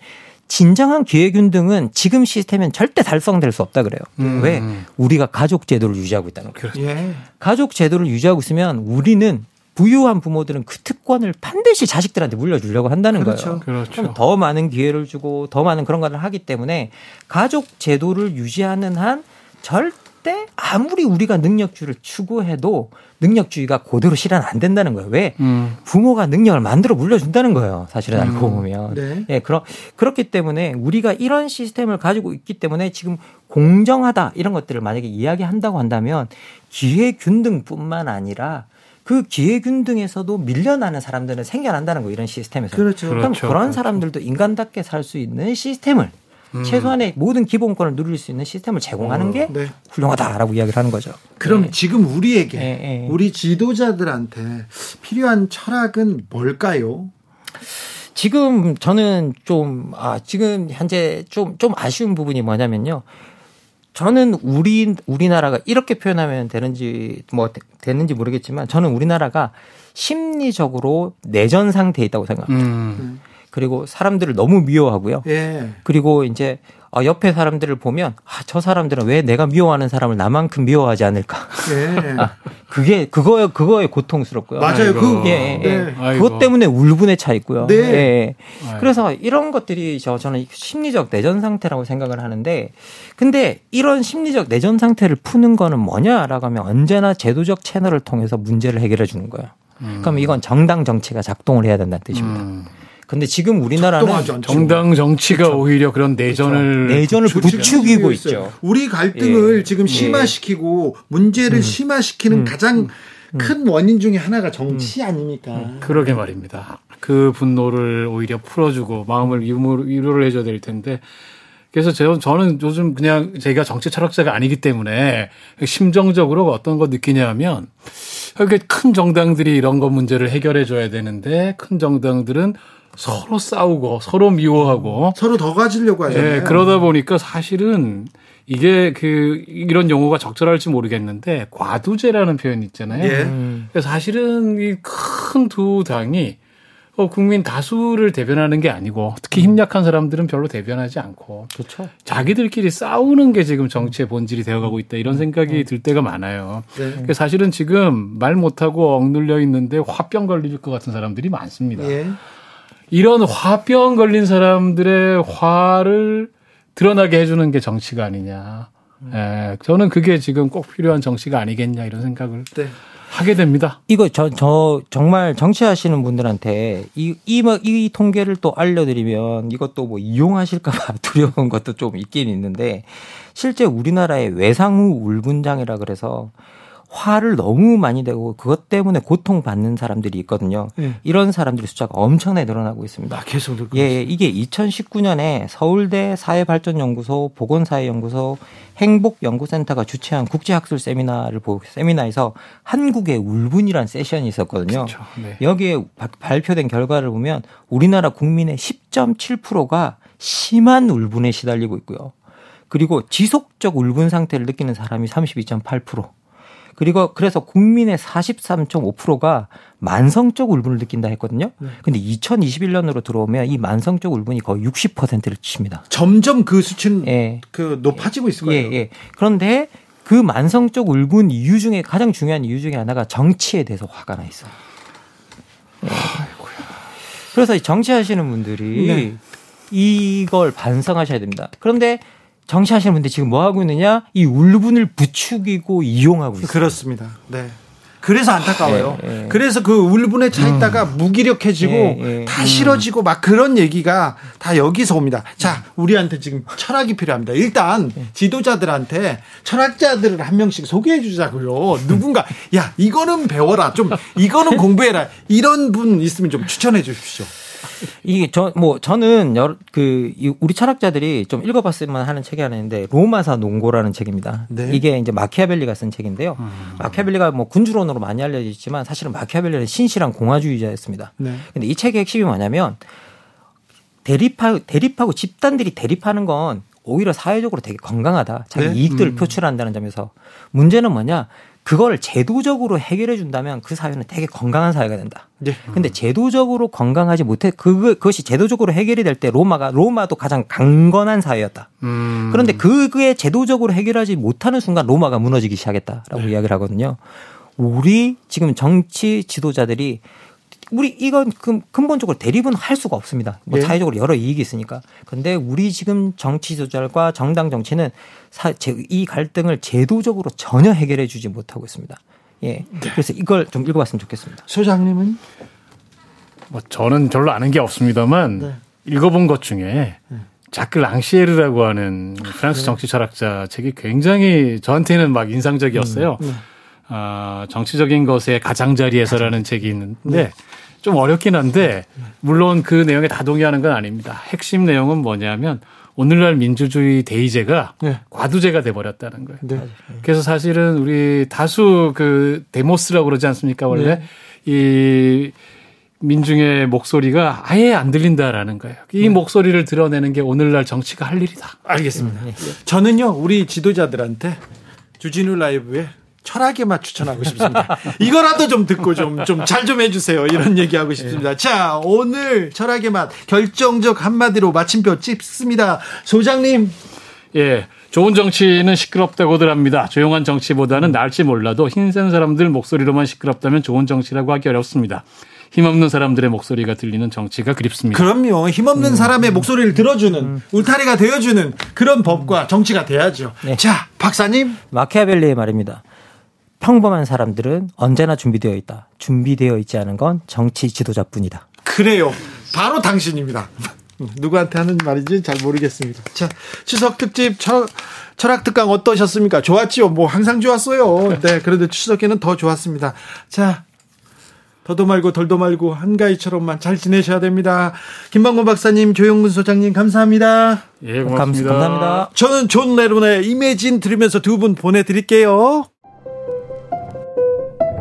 진정한 기회 균등은 지금 시스템은 절대 달성될 수 없다 그래요. 음. 왜? 우리가 가족 제도를 유지하고 있다는 거예요. 그렇죠. 예. 가족 제도를 유지하고 있으면 우리는 부유한 부모들은 그 특권을 반드시 자식들한테 물려주려고 한다는 그렇죠. 거예요. 그렇죠. 더 많은 기회를 주고 더 많은 그런 것을 하기 때문에 가족 제도를 유지하는 한 절대 때 아무리 우리가 능력주의를 추구해도 능력주의가 고대로 실현 안 된다는 거예요. 왜? 음. 부모가 능력을 만들어 물려준다는 거예요. 사실은 알고 음. 보면. 네. 예, 그러, 그렇기 때문에 우리가 이런 시스템을 가지고 있기 때문에 지금 공정하다 이런 것들을 만약에 이야기한다고 한다면 기회 균등뿐만 아니라 그 기회 균등에서도 밀려나는 사람들은 생겨난다는 거 이런 시스템에서. 그렇죠. 그럼 그렇죠. 그런. 사람들도 인간답게 살 수 있는 시스템을 음. 최소한의 모든 기본권을 누릴 수 있는 시스템을 제공하는 어, 게 네. 훌륭하다라고 이야기를 하는 거죠. 그럼 네. 지금 우리에게 네, 네. 우리 지도자들한테 필요한 철학은 뭘까요? 지금 저는 좀, 아, 지금 현재 좀, 좀 아쉬운 부분이 뭐냐면요. 저는 우리, 우리나라가 이렇게 표현하면 되는지, 뭐, 되는지 모르겠지만 저는 우리나라가 심리적으로 내전 상태에 있다고 생각합니다. 음. 그리고 사람들을 너무 미워하고요. 예. 그리고 이제 어, 옆에 사람들을 보면 아, 저 사람들은 왜 내가 미워하는 사람을 나만큼 미워하지 않을까? 예. 아, 그게 그거에 그거에 고통스럽고요. 맞아요. 그 예, 예. 네. 그것 때문에 울분에 차 있고요. 네. 예. 그래서 이런 것들이 저 저는 심리적 내전 상태라고 생각을 하는데 근데 이런 심리적 내전 상태를 푸는 거는 뭐냐라고 하면 언제나 제도적 채널을 통해서 문제를 해결해 주는 거예요. 음. 그럼 이건 정당 정치가 작동을 해야 된다는 뜻입니다. 음. 근데 지금 우리나라는 정당 정치가 그렇죠. 오히려 그런 내전을 그렇죠. 내전을 부추기고 있죠. 우리 갈등을 예. 지금 예. 심화시키고 예. 문제를 음. 심화시키는 음. 가장 음. 큰 원인 중에 하나가 정치 음. 아닙니까? 음. 그러게 말입니다. 그 분노를 오히려 풀어주고 마음을 위로를 해줘야 될 텐데 그래서 저는 요즘 그냥 제가 정치 철학자가 아니기 때문에 심정적으로 어떤 거 느끼냐면 이렇게 큰 정당들이 이런 거 문제를 해결해 줘야 되는데 큰 정당들은 서로 싸우고 서로 미워하고 서로 더 가지려고 하잖아요. 네, 그러다 보니까 사실은 이게 그 이런 용어가 적절할지 모르겠는데 과두제라는 표현이 있잖아요. 예. 그래서 사실은 이 큰 두 당이 어, 국민 다수를 대변하는 게 아니고 특히 힘약한 사람들은 별로 대변하지 않고 그렇죠. 자기들끼리 싸우는 게 지금 정치의 본질이 되어가고 있다 이런 생각이 음. 들 때가 많아요. 네. 사실은 지금 말 못하고 억눌려 있는데 화병 걸릴 것 같은 사람들이 많습니다. 예. 이런 화병 걸린 사람들의 화를 드러나게 해주는 게 정치가 아니냐. 음. 예, 저는 그게 지금 꼭 필요한 정치가 아니겠냐 이런 생각을 네. 하게 됩니다. 이거 저, 저 정말 정치하시는 분들한테 이, 이, 이 통계를 또 알려드리면 이것도 뭐 이용하실까봐 두려운 것도 좀 있긴 있는데 실제 우리나라의 외상후 울분장이라 그래서 화를 너무 많이 내고 그것 때문에 고통받는 사람들이 있거든요. 네. 이런 사람들의 숫자가 엄청나게 늘어나고 있습니다. 아, 계속 늘고 예, 예, 이게 2019년에 서울대 사회발전연구소, 보건사회연구소, 행복연구센터가 주최한 국제학술 세미나를 보고 세미나에서 한국의 울분이란 세션이 있었거든요. 그렇죠. 네. 여기에 발표된 결과를 보면 우리나라 국민의 10.7%가 심한 울분에 시달리고 있고요. 그리고 지속적 울분 상태를 느끼는 사람이 32.8%. 그리고 그래서 국민의 43.5%가 만성적 울분을 느낀다 했거든요. 네. 근데 2021년으로 들어오면 이 만성적 울분이 거의 60%를 칩니다. 점점 그 수치는 예. 그 높아지고 있을 거예요. 예, 예. 그런데 그 만성적 울분 이유 중에 가장 중요한 이유 중에 하나가 정치에 대해서 화가 나 있어요. 예. 그래서 정치하시는 분들이 네. 이걸 반성하셔야 됩니다. 그런데 정치하시는 분들 지금 뭐 하고 있느냐? 이 울분을 부추기고 이용하고 있어요. 그렇습니다. 네. 그래서 안타까워요. 예, 예. 그래서 그 울분에 차 있다가 음. 무기력해지고 예, 예. 다 싫어지고 막 그런 얘기가 다 여기서 옵니다. 자, 우리한테 지금 철학이 필요합니다. 일단 예. 지도자들한테 철학자들을 한 명씩 소개해 주자고요. 누군가 야, 이거는 배워라. 좀 이거는 공부해라. 이런 분 있으면 좀 추천해 주십시오. 이게 저 뭐 저는 여러, 그 우리 철학자들이 좀 읽어봤으면 하는 책이 하나 있는데 로마사 농고라는 책입니다. 네. 이게 이제 마키아벨리가 쓴 책인데요. 음. 마키아벨리가 뭐 군주론으로 많이 알려져 있지만 사실은 마키아벨리는 신실한 공화주의자였습니다. 네. 근데 이 책의 핵심이 뭐냐면 대립하 대립하고 집단들이 대립하는 건 오히려 사회적으로 되게 건강하다. 자기 네? 이익들을 음. 표출한다는 점에서 문제는 뭐냐? 그걸 제도적으로 해결해 준다면 그 사회는 되게 건강한 사회가 된다. 네. 근데 제도적으로 건강하지 못해 그 그것이 제도적으로 해결이 될 때 로마가 로마도 가장 강건한 사회였다. 음. 그런데 그게 제도적으로 해결하지 못하는 순간 로마가 무너지기 시작했다라고 네. 이야기를 하거든요. 우리 지금 정치 지도자들이 우리 이건 근본적으로 대립은 할 수가 없습니다. 뭐 네. 사회적으로 여러 이익이 있으니까. 근데 우리 지금 정치 조절과 정당 정치는 사, 이 갈등을 제도적으로 전혀 해결해 주지 못하고 있습니다. 예. 네. 그래서 이걸 좀 읽어봤으면 좋겠습니다. 소장님은? 뭐 저는 별로 아는 게 없습니다만 네. 읽어본 것 중에 네. 자크 랑시에르라고 하는 프랑스 네. 정치 철학자 책이 굉장히 저한테는 막 인상적이었어요. 음, 네. 아, 정치적인 것의 가장자리에서라는 책이 있는데 네. 좀 어렵긴 한데 물론 그 내용에 다 동의하는 건 아닙니다. 핵심 내용은 뭐냐면 오늘날 민주주의 대의제가 네. 과두제가 돼 버렸다는 거예요. 네. 그래서 사실은 우리 다수 그 데모스라고 그러지 않습니까? 원래 네. 이 민중의 목소리가 아예 안 들린다라는 거예요. 이 네. 목소리를 드러내는 게 오늘날 정치가 할 일이다. 알겠습니다. 네. 저는요, 우리 지도자들한테 주진우 라이브에 철학의 맛 추천하고 싶습니다. 이거라도 좀 듣고 좀 좀 잘좀 좀 해주세요. 이런 얘기하고 싶습니다. 자, 오늘 철학의 맛 결정적 한마디로 마침표 찍습니다. 소장님. 예. 좋은 정치는 시끄럽다고들 합니다. 조용한 정치보다는 나을지 몰라도 힘센 사람들 목소리로만 시끄럽다면 좋은 정치라고 하기 어렵습니다. 힘없는 사람들의 목소리가 들리는 정치가 그립습니다. 그럼요. 힘없는 음. 사람의 목소리를 들어주는 음. 울타리가 되어주는 그런 법과 정치가 돼야죠. 네. 자, 박사님. 마키아벨리의 말입니다. 평범한 사람들은 언제나 준비되어 있다. 준비되어 있지 않은 건 정치 지도자뿐이다. 그래요. 바로 당신입니다. 누구한테 하는 말인지 잘 모르겠습니다. 자, 추석 특집 철, 철학 특강 어떠셨습니까? 좋았지요. 뭐 항상 좋았어요. 네, 그래도 추석에는 더 좋았습니다. 자, 더도 말고 덜도 말고 한가위처럼만 잘 지내셔야 됩니다. 김만권 박사님, 조영근 소장님 감사합니다. 예, 고맙습니다. 감사합니다. 저는 존 레논의 Imagine 들으면서 두 분 보내드릴게요.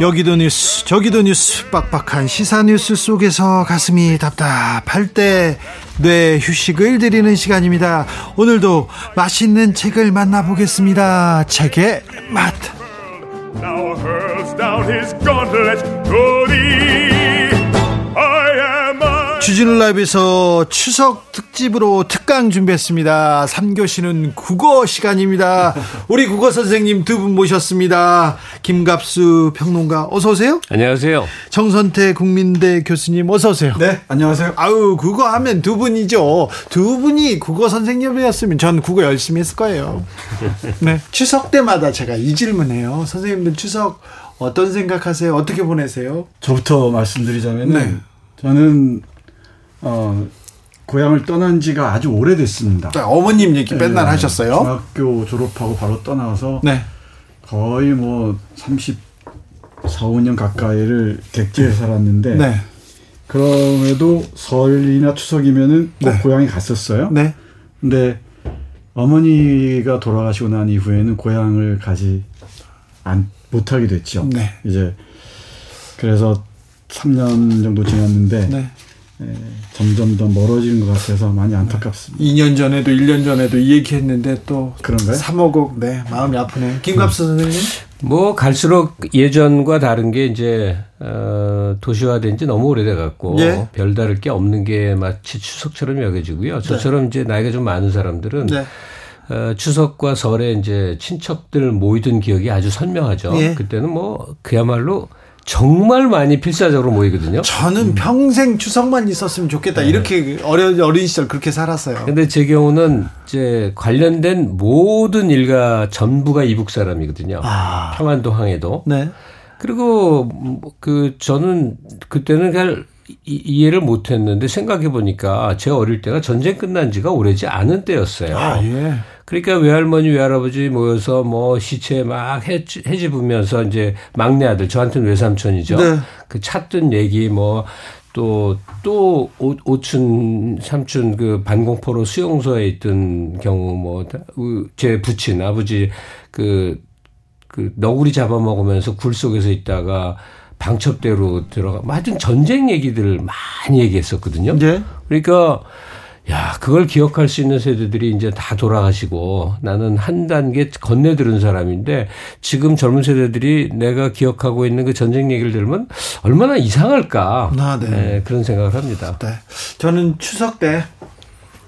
여기도 뉴스 저기도 뉴스 빡빡한 시사 뉴스 속에서 가슴이 답답할 때 뇌 휴식을 드리는 시간입니다. 오늘도 맛있는 책을 만나보겠습니다. 책의 맛. 주진우 라이브에서 추석 특집으로 특강 준비했습니다. 3교시는 국어 시간입니다. 우리 국어 선생님 두 분 모셨습니다. 김갑수 평론가 어서 오세요. 안녕하세요. 정선태 국민대 교수님 어서 오세요. 네, 안녕하세요. 아우 국어 하면 두 분이죠. 두 분이 국어 선생님이었으면 전 국어 열심히 했을 거예요. 네, 추석 때마다 제가 이 질문해요. 선생님들 추석 어떤 생각하세요? 어떻게 보내세요? 저부터 말씀드리자면 네. 저는 어, 고향을 떠난 지가 아주 오래됐습니다. 네, 어머님 얘기 맨날 네, 하셨어요. 중학교 졸업하고 바로 떠나서 네. 거의 뭐 30, 4, 5년 가까이를 객지에 살았는데 네. 그럼에도 설이나 추석이면은 꼭 네. 고향에 갔었어요. 네. 근데 어머니가 돌아가시고 난 이후에는 고향을 가지 안 못하게 됐죠. 네. 이제 그래서 3년 정도 지났는데 네. 예, 점점 더 멀어지는 것 같아서 많이 안타깝습니다. 2년 전에도 1년 전에도 이 얘기했는데 또 그런가요? 3억억 네 마음이 아프네. 김갑수 선생님. 뭐 갈수록 예전과 다른 게 이제 어, 도시화된 지 너무 오래돼 갖고 예? 별다를 게 없는 게 마치 추석처럼 여겨지고요. 저처럼 네. 이제 나이가 좀 많은 사람들은 네. 어, 추석과 설에 이제 친척들 모이던 기억이 아주 선명하죠. 예? 그때는 뭐 그야말로 정말 많이 필사적으로 모이거든요. 저는 음. 평생 추석만 있었으면 좋겠다. 네. 이렇게 어려 어린 시절 그렇게 살았어요. 근데 제 경우는 이제 관련된 모든 일가 전부가 이북 사람이거든요. 아. 평안도 항해도. 네. 그리고 그 저는 그때는 잘 이해를 못 했는데 생각해 보니까 제 어릴 때가 전쟁 끝난 지가 오래지 않은 때였어요. 아, 예. 그러니까 외할머니, 외할아버지 모여서 뭐 시체 막 해지, 해집으면서 이제 막내 아들, 저한테는 외삼촌이죠. 네. 그 찾던 얘기 뭐 또, 또, 오, 오춘, 삼춘 그 반공포로 수용소에 있던 경우 뭐, 제 부친, 아버지 그, 그 너구리 잡아먹으면서 굴 속에서 있다가 방첩대로 들어가, 뭐 하여튼 전쟁 얘기들을 많이 얘기했었거든요. 네. 그러니까 야, 그걸 기억할 수 있는 세대들이 이제 다 돌아가시고 나는 한 단계 건네 들은 사람인데 지금 젊은 세대들이 내가 기억하고 있는 그 전쟁 얘기를 들으면 얼마나 이상할까. 아, 네. 네, 그런 생각을 합니다. 네. 저는 추석 때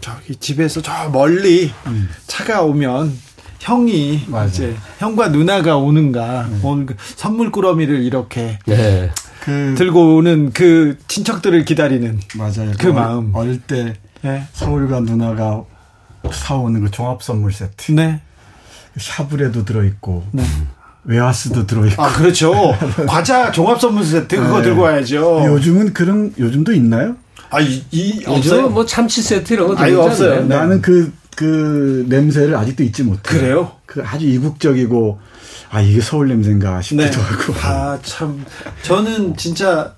저기 집에서 저 멀리 음. 차가 오면 형이 맞아요. 이제 형과 누나가 오는가 네. 오늘 그 선물 꾸러미를 이렇게 네. 그 들고 오는 그 친척들을 기다리는 맞아요. 그, 그 마음 어릴 때 네. 서울과 누나가 사오는 그 종합 선물 세트. 네. 샤브레도 들어있고. 네. 웨하스도 들어있고. 아, 그렇죠. 과자 종합 선물 세트 그거 네. 들고 와야죠. 요즘은 그런, 요즘도 있나요? 아, 이, 이 없어요. 뭐 참치 세트 이런 거 들고 없어요. 네. 나는 그, 그 냄새를 아직도 잊지 못해. 그래요? 그 아주 이국적이고, 아, 이게 서울 냄새인가 싶기도 네. 하고. 아, 참. 저는 진짜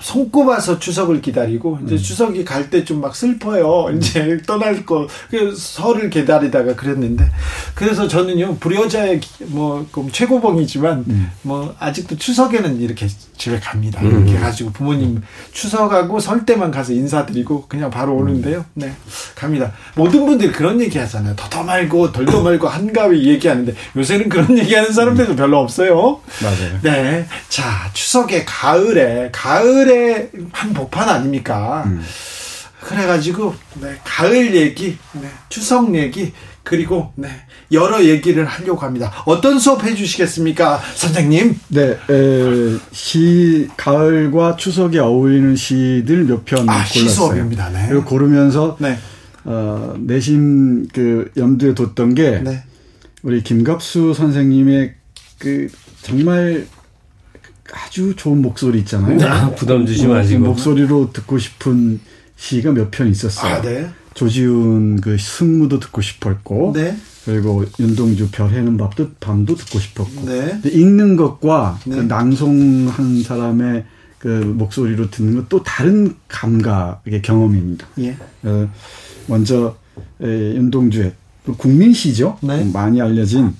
손꼽아서 추석을 기다리고 이제 음. 추석이 갈 때 좀 막 슬퍼요. 음. 이제 떠날 거 설을 기다리다가 그랬는데 그래서 저는요 불효자의 뭐 최고봉이지만 음. 뭐 아직도 추석에는 이렇게 집에 갑니다. 음. 이렇게 가지고 부모님 추석하고 설 때만 가서 인사드리고 그냥 바로 음. 오는데요. 네 갑니다. 모든 분들이 그런 얘기 하잖아요. 더더 말고 덜더 말고 한가위 얘기하는데 요새는 그런 얘기하는 사람들도 별로 없어요. 맞아요. 네. 자 추석에 가을에 가을 가을의 한복판 아닙니까? 음. 그래가지고 네, 가을 얘기, 네, 추석 얘기 그리고 네, 여러 얘기를 하려고 합니다. 어떤 수업 해주시겠습니까, 선생님? 네, 에, 시 가을과 추석에 어울리는 시들 몇편 아, 골랐어요. 수업입니다. 네. 그리고 고르면서 네. 어, 내심 그 염두에 뒀던 게 네. 우리 김갑수 선생님의 그 정말 아주 좋은 목소리 있잖아요. 아, 부담 주지 마시고. 목소리로 듣고 싶은 시가 몇 편 있었어요. 아, 네. 조지훈 그 승무도 듣고 싶었고. 네. 그리고 윤동주 별 해는 밥도 밤도 듣고 싶었고. 네. 읽는 것과 네. 그 낭송한 사람의 그 목소리로 듣는 것 또 다른 감각의 경험입니다. 예. 어, 먼저 에, 윤동주의 국민시죠. 네. 많이 알려진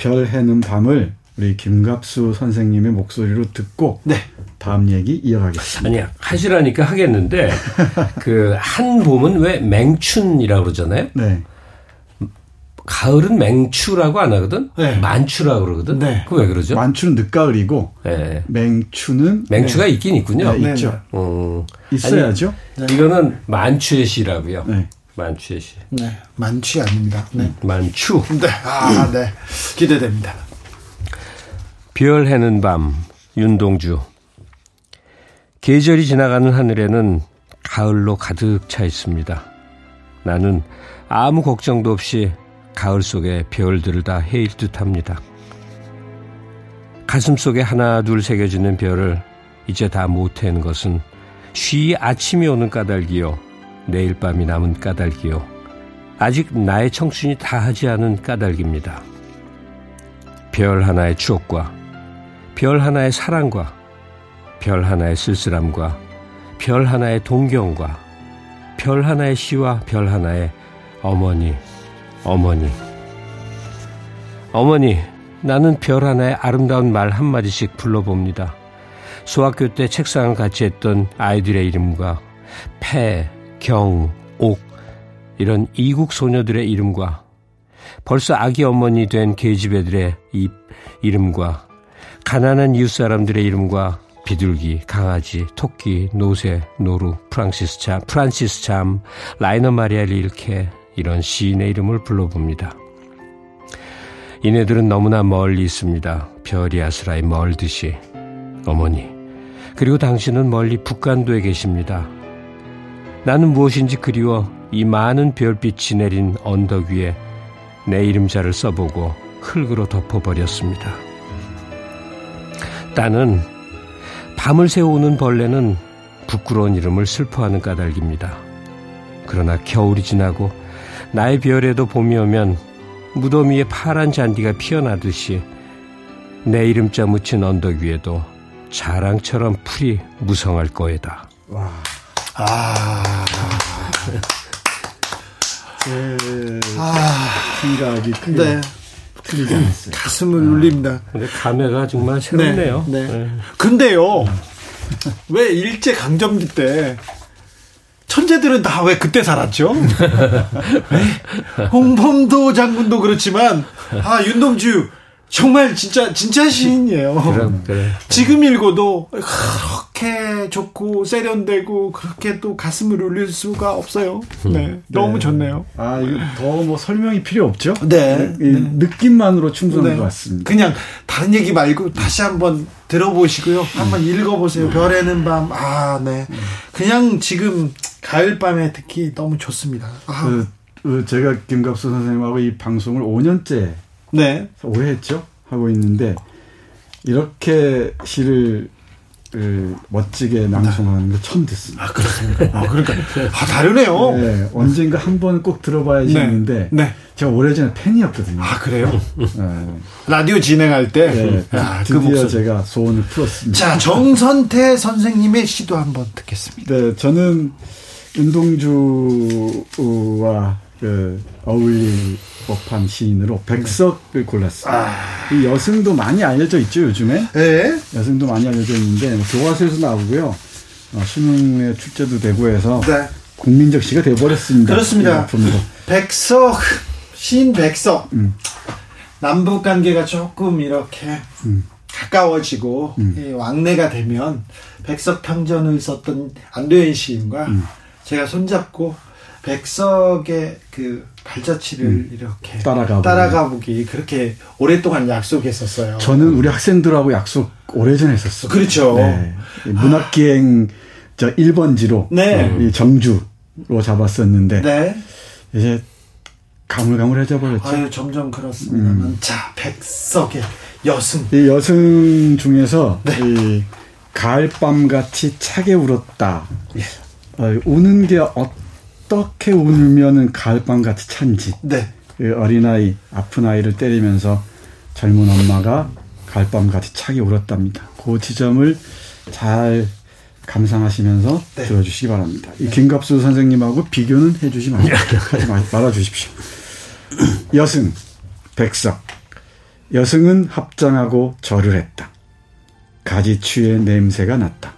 별 해는 밤을 우리 김갑수 선생님의 목소리로 듣고 네. 다음 얘기 이어가겠습니다. 아니야 하시라니까 하겠는데 그 한 봄은 왜 맹춘이라고 그러잖아요. 네. 가을은 맹추라고 안 하거든. 네. 만추라고 그러거든. 네. 그왜 그러죠? 만추는 늦가을이고 네. 맹추는 맹추가 네. 있긴 있군요. 네, 있죠. 음. 있어야죠. 아니, 이거는 만추의 시라고요. 네. 만추의 시. 네. 만취 아닙니다. 네. 음, 만추. 네. 아, 네. 기대됩니다. 별 해는 밤 윤동주 계절이 지나가는 하늘에는 가을로 가득 차 있습니다. 나는 아무 걱정도 없이 가을 속에 별들을 다 헤일 듯 합니다. 가슴 속에 하나 둘 새겨지는 별을 이제 다못 헤는 것은 쉬 아침이 오는 까닭이요. 내일 밤이 남은 까닭이요. 아직 나의 청춘이 다 하지 않은 까닭입니다. 별 하나의 추억과 별 하나의 사랑과 별 하나의 쓸쓸함과 별 하나의 동경과 별 하나의 시와 별 하나의 어머니, 어머니. 어머니, 나는 별 하나의 아름다운 말 한마디씩 불러봅니다. 소학교 때 책상을 같이 했던 아이들의 이름과 폐, 경, 옥, 이런 이국 소녀들의 이름과 벌써 아기 어머니 된 계집애들의 이 이름과 가난한 이웃 사람들의 이름과 비둘기, 강아지, 토끼, 노새, 노루, 프랑시스 잠, 프란시스 잠, 라이너 마리아 릴케 이런 시인의 이름을 불러봅니다. 이네들은 너무나 멀리 있습니다. 별이 아스라이 멀듯이. 어머니, 그리고 당신은 멀리 북간도에 계십니다. 나는 무엇인지 그리워 이 많은 별빛이 내린 언덕 위에 내 이름자를 써보고 흙으로 덮어버렸습니다. 나는 밤을 새우는 벌레는 부끄러운 이름을 슬퍼하는 까닭입니다. 그러나 겨울이 지나고 나의 별에도 봄이 오면 무덤 위에 파란 잔디가 피어나듯이 내 이름자 묻힌 언덕 위에도 자랑처럼 풀이 무성할 거에다. 와. 아. 제 아. 생각이 네. 틀리지 않았어요. 가슴을 아. 울립니다. 근데 감회가 정말 새롭네요. 네. 네. 네. 근데요, 왜 일제 강점기 때 천재들은 다 왜 그때 살았죠? 네? 홍범도 장군도 그렇지만 아 윤동주 정말 진짜 진짜 시인이에요. 그럼, 그래. 지금 읽어도 그렇게 좋고 세련되고 그렇게 또 가슴을 울릴 수가 없어요. 네, 네. 너무 좋네요. 아, 더뭐 설명이 필요 없죠? 네. 네. 느낌만으로 충분한 네. 것 같습니다. 그냥 다른 얘기 말고 다시 한번 들어보시고요. 한번 읽어보세요. 별에는 밤. 아, 네. 그냥 지금 가을 밤에 듣기 너무 좋습니다. 아. 그, 그 제가 김갑수 선생님하고 이 방송을 5년째 네. 오래 했죠. 하고 있는데 이렇게 시를 그 멋지게 낭송하는 거 처음 듣습니다. 아, 그렇습니까? 아, 그러니까. 아, 다르네요. 네, 언젠가 한 번 꼭 들어봐야지 네. 했는데, 네. 제가 오래전에 팬이었거든요. 아, 그래요? 네. 라디오 진행할 때? 네, 아, 그 드디어 그 제가 소원을 풀었습니다. 자, 정선태 선생님의 시도 한번 듣겠습니다. 네, 저는 윤동주와 그 어울릴 법한 시인으로 백석을 골랐어요. 아. 이 여승도 많이 알려져 있죠 요즘에. 네. 여승도 많이 알려져 있는데 뭐 교과서에서 나오고요. 어, 수능에 출제도 되고 해서 네. 국민적 시가 돼버렸습니다. 그렇습니다. 백석 시인 백석 음. 남북 관계가 조금 이렇게 음. 가까워지고 음. 왕래가 되면 백석 평전을 썼던 안도현 시인과 음. 제가 손잡고 백석의 그 발자취를 음. 이렇게 따라가 따라가 보기 그렇게 오랫동안 약속했었어요. 저는 우리 학생들하고 약속 오래전에 했었어요. 그렇죠. 네. 문학기행 저 1번지로 네. 정주로 잡았었는데 네. 이제 가물가물해져 버렸죠. 아유, 점점 그렇습니다. 음. 자, 백석의 여승. 이 여승 중에서 네. 이 가을밤 같이 차게 울었다. 예. 어, 우는 게 어떤 어떻게 울면은 가을밤 같이 찬지. 네. 그 어린아이, 아픈 아이를 때리면서 젊은 엄마가 가을밤 같이 차게 울었답니다. 그 지점을 잘 감상하시면서 네. 들어주시기 바랍니다. 이 김갑수 선생님하고 비교는 해주지 마, 하지 말아 주십시오. 여승, 백석. 여승은 합장하고 절을 했다. 가지추의 냄새가 났다.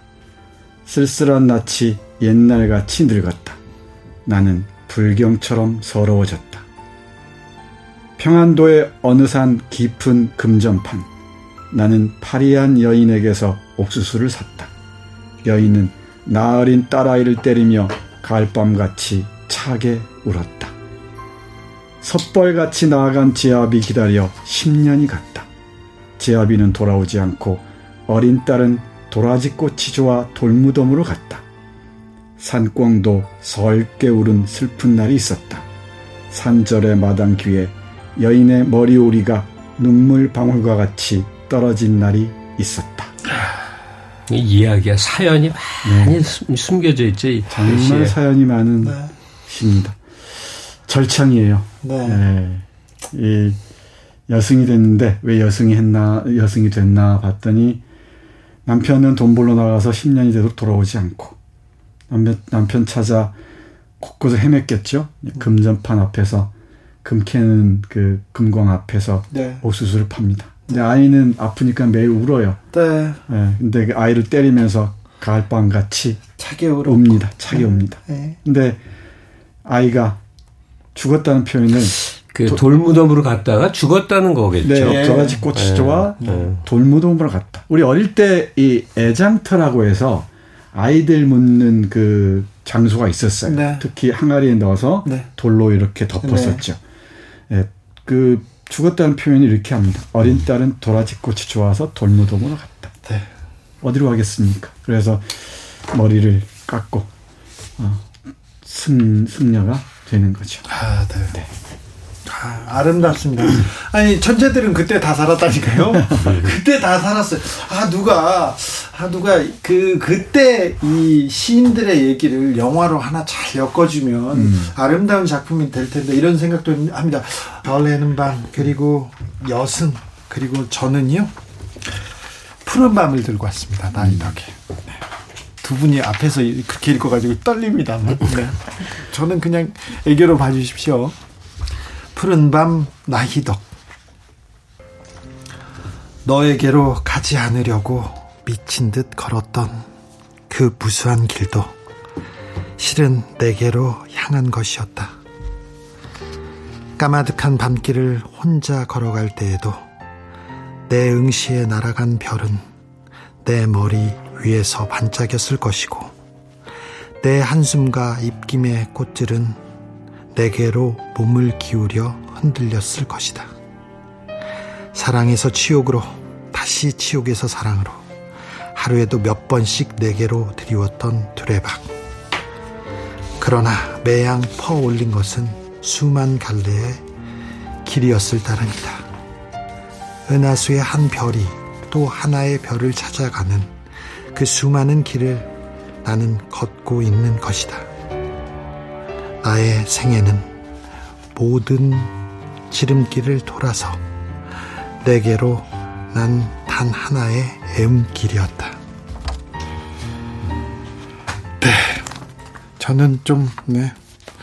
쓸쓸한 낯이 옛날같이 늙었다. 나는 불경처럼 서러워졌다. 평안도의 어느 산 깊은 금전판. 나는 파리한 여인에게서 옥수수를 샀다. 여인은 나으린 딸아이를 때리며 가을밤같이 차게 울었다. 섣벌같이 나아간 제아비 기다려 10년이 갔다. 제아비는 돌아오지 않고 어린 딸은 도라지꽃이 좋아 돌무덤으로 갔다. 산꿩도 설게 울은 슬픈 날이 있었다. 산절의 마당 귀에 여인의 머리오리가 눈물 방울과 같이 떨어진 날이 있었다. 이 이야기가 사연이 많이 네. 숨겨져 있죠. 정말 시에. 사연이 많은 네. 시입니다. 절창이에요. 네. 네. 이 여승이 됐는데 왜 여승이 했나 여승이 됐나 봤더니 남편은 돈 벌러 나가서 10년이 돼도 돌아오지 않고 남편, 찾아 곳곳을 헤맸겠죠. 금전판 앞에서 금 캐는 그 금광 앞에서 네. 옥수수를 팝니다. 근데 아이는 아프니까 매일 울어요. 네. 네. 근데 그 아이를 때리면서 가을밤 같이 차게 옵니다. 차게 네. 옵니다. 네. 근데 아이가 죽었다는 표현을 그 도, 돌무덤으로 갔다가 죽었다는 거겠죠. 네, 저가지 꽃이 네. 좋아 네. 돌무덤으로 갔다. 우리 어릴 때 이 애장터라고 해서 아이들 묻는 그 장소가 있었어요. 네. 특히 항아리에 넣어서 네. 돌로 이렇게 덮었었죠. 네. 예, 그 죽었다는 표현이 이렇게 합니다. 어린 딸은 도라지꽃이 좋아서 돌무덤으로 갔다. 네. 어디로 가겠습니까? 그래서 머리를 깎고 어, 승 승려가 되는 거죠. 아, 네. 네. 아, 름답습니다 아니 천재들은 그때 다 살았다니까요. 그때 다 살았어요. 아 누가 아 누가 그 그때 이 시인들의 얘기를 영화로 하나 잘 엮어주면 음. 아름다운 작품이 될 텐데 이런 생각도 합니다. 별내는 밤 그리고 여승 그리고 저는요 푸른 밤을 들고 왔습니다. 나이 덕에. 네. 두 분이 앞에서 그렇게 읽어가지고 떨립니다. 네. 저는 그냥 애교로 봐주십시오. 푸른 밤 나희덕 너에게로 가지 않으려고 미친 듯 걸었던 그 무수한 길도 실은 내게로 향한 것이었다. 까마득한 밤길을 혼자 걸어갈 때에도 내 응시에 날아간 별은 내 머리 위에서 반짝였을 것이고 내 한숨과 입김의 꽃들은 내게로 몸을 기울여 흔들렸을 것이다. 사랑에서 치욕으로 다시 치욕에서 사랑으로 하루에도 몇 번씩 내게로 드리웠던 두레박. 그러나 매양 퍼 올린 것은 수만 갈래의 길이었을 따름이다. 은하수의 한 별이 또 하나의 별을 찾아가는 그 수많은 길을 나는 걷고 있는 것이다. 나의 생애는 모든 지름길을 돌아서 내게로 난 단 하나의 애음길이었다. 네. 저는 좀, 네.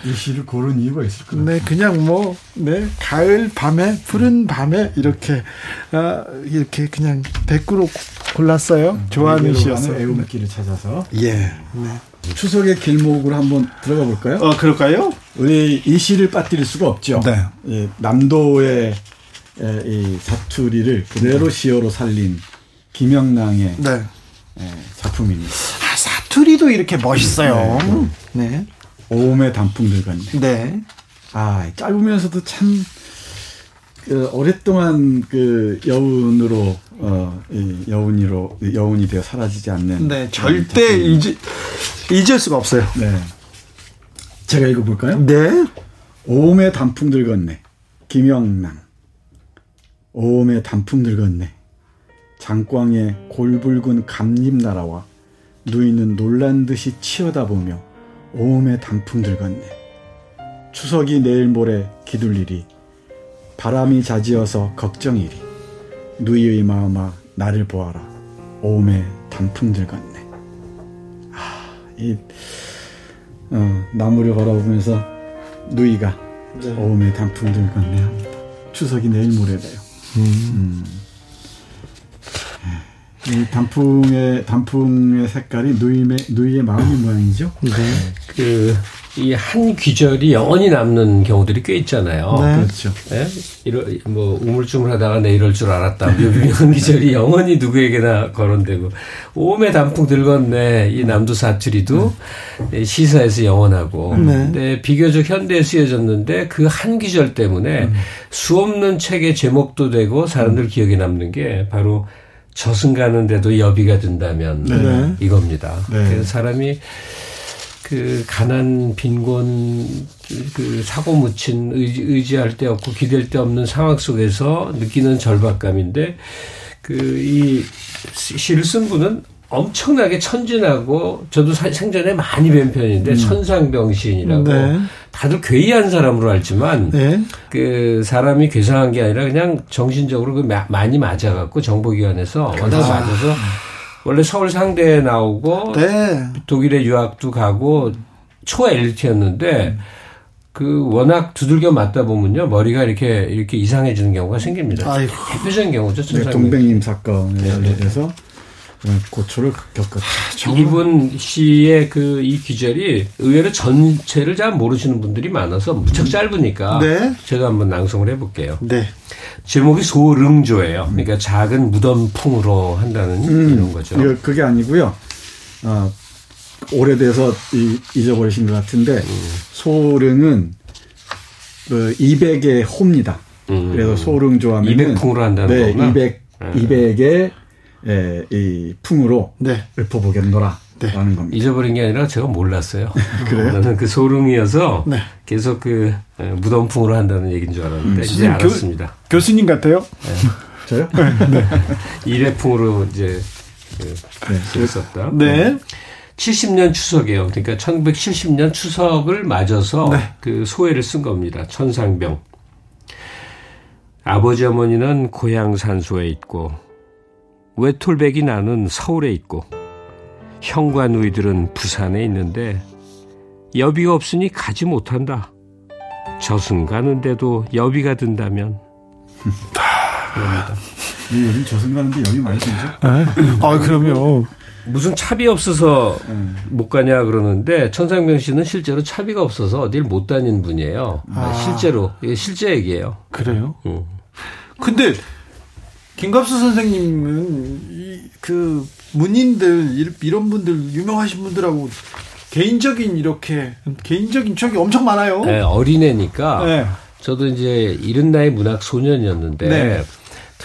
이 시를 고른 이유가 있을 거예요. 네, 그냥 뭐, 네, 가을 밤에, 푸른 밤에, 이렇게, 아, 이렇게 그냥 백구로 골랐어요. 음, 좋아하는 시였어요. 애음길을 찾아서. 예. 네. 추석의 길목으로 한번 들어가 볼까요? 어, 그럴까요? 우리 이 시를 빠뜨릴 수가 없죠. 네. 예, 남도의 예, 이 사투리를 그대로 네. 시어로 살린 김영랑의 네. 예, 작품입니다. 아, 사투리도 이렇게 멋있어요. 네. 네. 오음의 단풍들 같네. 네. 아, 짧으면서도 참, 그, 오랫동안 그 여운으로 어, 여운이로 여운이 되어 사라지지 않는. 네, 절대 잊, 잊을 수가 없어요. 네. 제가 읽어볼까요? 네. 오음의 단풍들 건네. 김영남. 오음의 단풍들 건네. 장광의 골붉은 감잎 나라와 누이는 놀란 듯이 치어다보며 오음의 단풍들 건네. 추석이 내일 모레 기둘리리. 바람이 자지어서 걱정이리. 누이의 마음아 나를 보아라 오음의 단풍들 같네 아, 이 어, 나무를 걸어보면서 누이가 네. 오음의 단풍들 같네 합니다 추석이 내일 모레래요 음. 음. 이 단풍의 단풍의 색깔이 누이의 누이의 마음의 모양이죠. 네. 그 이 한 귀절이 영원히 남는 경우들이 꽤 있잖아요. 네. 그렇죠. 네? 이러, 뭐 우물쭈물 하다가 내 이럴 줄 알았다. 묘비명 귀절이 영원히 누구에게나 거론되고 오음의 단풍 들건네 이 남도 사투리도 네. 시사에서 영원하고 네. 근데 비교적 현대에 쓰여졌는데 그 한 귀절 때문에 음. 수 없는 책의 제목도 되고 사람들 기억에 남는 게 바로 저승 가는데도 여비가 든다면 네. 이겁니다. 네. 그래서 사람이 그 가난 빈곤 그 사고 묻힌 의지, 의지할 데 없고 기댈 데 없는 상황 속에서 느끼는 절박감인데 그 이 시를 쓴 분은 엄청나게 천진하고 저도 생전에 많이 뵌 편인데 음. 천상병신이라고 네. 다들 괴이한 사람으로 알지만 네. 그 사람이 괴상한 게 아니라 그냥 정신적으로 그 많이 맞아갖고 정보기관에서 워낙 아. 맞아서 원래 서울 상대에 나오고 네. 독일에 유학도 가고 초 엘리트였는데 그 워낙 두들겨 맞다 보면요 머리가 이렇게 이렇게 이상해지는 경우가 생깁니다. 아이고. 대표적인 경우죠. 네, 동백님 사건에 연루돼서 고초를 겪었죠. 아, 이분 씨의 그이 귀절이 의외로 전체를 잘 모르시는 분들이 많아서 무척 짧으니까 네. 제가 한번 낭송을 해볼게요. 네. 제목이 소릉조예요. 그러니까 작은 무덤풍으로 한다는 음, 이런 거죠. 그게 아니고요. 어, 오래돼서 이, 잊어버리신 것 같은데 음. 소릉은 그 200의 호입니다. 음. 그래서 소릉조 하면 200풍으로 한다는 네, 거구나. 200 200의 예, 이 풍으로 네. 읊어보겠노라. 네. 라는 겁니다. 잊어버린 게 아니라 제가 몰랐어요. 그래요? 나는 그 소름이어서 네. 계속 그 무덤풍으로 한다는 얘기인 줄 알았는데 음, 이제 알았습니다. 교, 수님 같아요? 네. 저요? 네. 일회풍으로 이제 그, 썼다. 네. 70년 추석이에요. 그러니까 1970년 추석을 맞아서 네. 그 소회를 쓴 겁니다. 천상병. 아버지 어머니는 고향 산소에 있고 외톨백이 나는 서울에 있고 형과 누이들은 부산에 있는데 여비가 없으니 가지 못한다. 저승 가는데도 여비가 든다면. 그럽니다. 요즘 저승 가는데 여비 많이 들죠? 아, 아 그럼요. 무슨 차비 없어서 음. 못 가냐 그러는데 천상병 씨는 실제로 차비가 없어서 어딜 못 다닌 분이에요. 아. 실제로 이게 실제 얘기예요. 그래요? 음. 근데 김갑수 선생님은 이, 그 문인들 이런 분들 유명하신 분들하고 개인적인 이렇게 개인적인 추억이 엄청 많아요. 네, 어린애니까. 네. 저도 이제 이른 나이 문학 소년이었는데 네.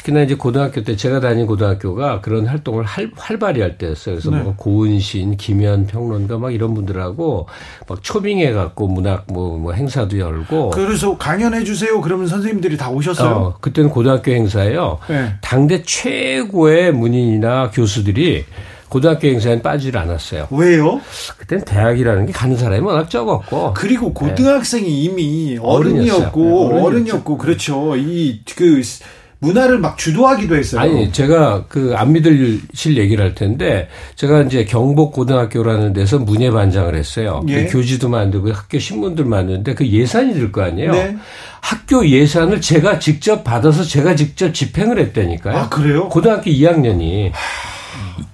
특히나 이제 고등학교 때 제가 다닌 고등학교가 그런 활동을 활, 활발히 할 때였어요. 그래서 네. 뭐 고은신, 김현 평론가 막 이런 분들하고 막 초빙해 갖고 문학 뭐, 뭐 행사도 열고. 그래서 강연해 주세요. 그러면 선생님들이 다 오셨어요. 어, 그때는 고등학교 행사예요. 네. 당대 최고의 문인이나 교수들이 고등학교 행사엔 빠지질 않았어요. 왜요? 그땐 대학이라는 게 가는 사람이 워낙 적었고. 그리고 고등학생이 네. 이미 어른이었고, 네, 어른이었고, 그렇죠. 이 그 문화를 막 주도하기도 했어요. 아니, 제가 그 안 믿으실 얘기를 할 텐데 제가 이제 경복 고등학교라는 데서 문예 반장을 했어요. 예. 그 교지도 만들고 학교 신문들 만드는데 그 예산이 들 거 아니에요. 네. 학교 예산을 제가 직접 받아서 제가 직접 집행을 했다니까요. 아, 그래요? 고등학교 2학년이.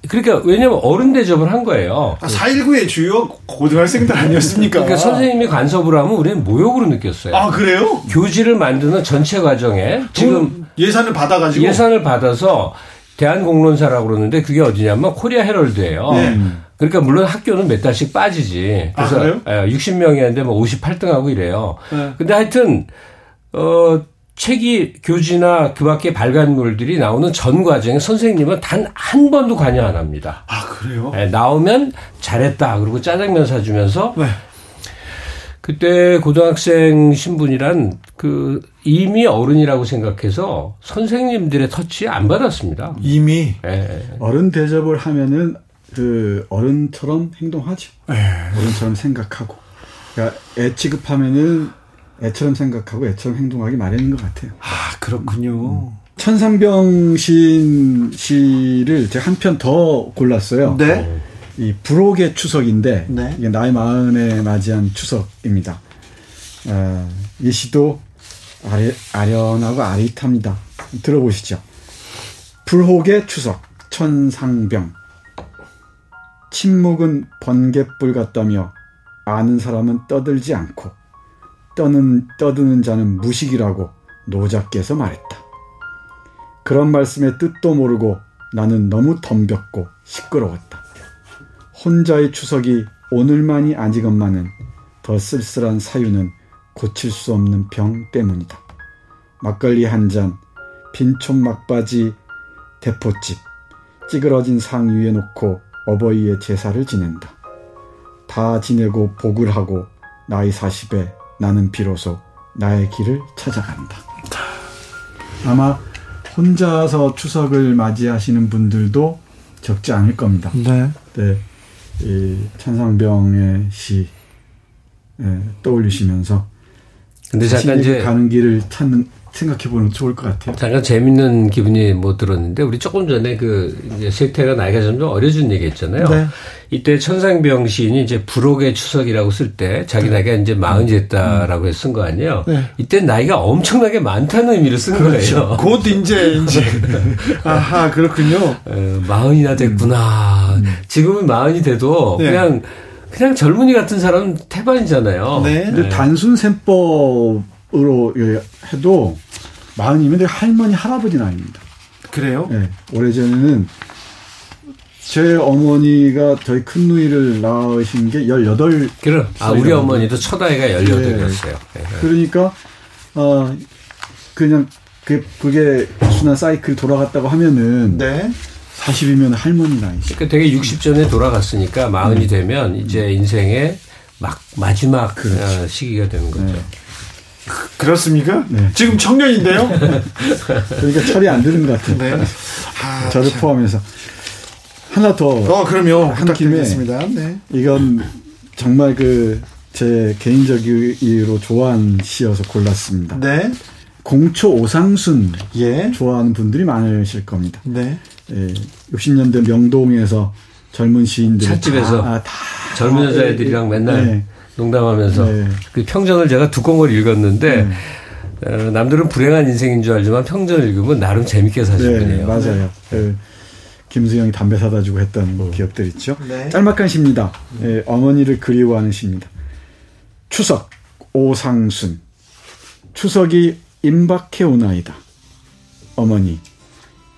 그러니까 왜냐면 어른 대접을 한 거예요. 아, 4.19의 주요 고등학생들 아니었습니까? 그러니까 선생님이 간섭을 하면 우리는 모욕으로 느꼈어요. 아, 그래요? 교지를 만드는 전체 과정에 지금 예산을 받아가지고 예산을 받아서 대한공론사라고 그러는데 그게 어디냐면 코리아 헤럴드예요. 네. 그러니까 물론 학교는 몇 달씩 빠지지. 그래서 아, 그래요? 60명이었는데 뭐 58등하고 이래요. 네. 근데 하여튼 어 책이 교지나 그 밖에 발간물들이 나오는 전 과정에 선생님은 단 한 번도 관여 안 합니다. 아, 그래요? 네, 나오면 잘했다. 그리고 짜장면 사주면서 네. 그때 고등학생 신분이란 그 이미 어른이라고 생각해서 선생님들의 터치 안 받았습니다. 이미 네. 어른 대접을 하면은 그 어른처럼 행동하죠. 네. 어른처럼 생각하고. 그러니까 애 취급하면은 애처럼 생각하고 애처럼 행동하기 마련인 것 같아요. 아 그렇군요. 음. 천상병 시인 시를 제가 한 편 더 골랐어요. 네. 이 불혹의 추석인데 네. 이게 나이 마흔에 맞이한 추석입니다. 어, 이 시도 아리, 아련하고 아릿합니다. 들어보시죠. 불혹의 추석 천상병 침묵은 번갯불 같다며 아는 사람은 떠들지 않고 떠는, 떠드는 자는 무식이라고 노작께서 말했다. 그런 말씀의 뜻도 모르고 나는 너무 덤볐고 시끄러웠다. 혼자의 추석이 오늘만이 아니건만은 더 쓸쓸한 사유는 고칠 수 없는 병 때문이다. 막걸리 한 잔, 빈촌 막바지 대포집, 찌그러진 상 위에 놓고 어버이의 제사를 지낸다. 다 지내고 복을 하고 나이 40에 나는 비로소 나의 길을 찾아간다. 아마 혼자서 추석을 맞이하시는 분들도 적지 않을 겁니다. 네. 네. 이 천상병의 시 예, 떠올리시면서 근데 잠깐 이제 가는 길을 찾는 생각해 보는 좋을 것 같아요. 잠깐 재밌는 기분이 뭐 들었는데 우리 조금 전에 그 이제 세태가 나이가 점점 어려진 얘기했잖아요. 네. 이때 천상병 시인이 이제 불혹의 추석이라고 쓸 때 자기 네. 나이가 이제 마흔이 됐다라고 음. 쓴거 아니에요. 네. 이때 나이가 엄청나게 많다는 의미를 쓴 그렇죠. 거예요. 곧 이제 이제 아하 그렇군요. 어, 마흔이나 됐구나. 음. 지금은 마흔이 돼도 네. 그냥 그냥 젊은이 같은 사람은 태반이잖아요. 네. 근데 단순 셈법 으로 해도 마흔이면 할머니 할아버지 나이입니다. 그래요? 네. 오래전에는 제 어머니가 저희 큰 누이를 낳으신 게 18. 그래. 아, 우리 어머니도 첫 아이가 18이었어요. 네. 그러니까, 어, 그냥, 그, 그게 순환 사이클 돌아갔다고 하면은. 네. 40이면 할머니 나이죠. 그러니까 되게 60 전에 돌아갔으니까 마흔이 음. 되면 이제 인생의 막 마지막 그렇죠. 어, 시기가 되는 거죠. 네. 그렇습니까? 네. 지금 청년인데요? 그러니까 철이 안 드는 것 같아요. 네. 아, 저를 참. 포함해서. 하나 더. 어, 그럼요. 한 김에. 네. 이건 정말 그 제 개인적으로 좋아하는 시여서 골랐습니다. 네. 공초 오상순 예. 좋아하는 분들이 많으실 겁니다. 네. 예, 60년대 명동에서 젊은 시인들 찻집에서 다, 아, 다 젊은 여자애들이랑 맨날 네. 농담하면서 네. 그 평전을 제가 두 권을 읽었는데 네. 어, 남들은 불행한 인생인 줄 알지만 평전을 읽으면 나름 재밌게 사실 네, 분이에요. 맞아요. 그 김수영이 담배 사다 주고 했던 음. 기억들 있죠. 네. 짤막한 시입니다. 음. 어머니를 그리워하는 시입니다. 추석 오상순 추석이 임박해 오나이다. 어머니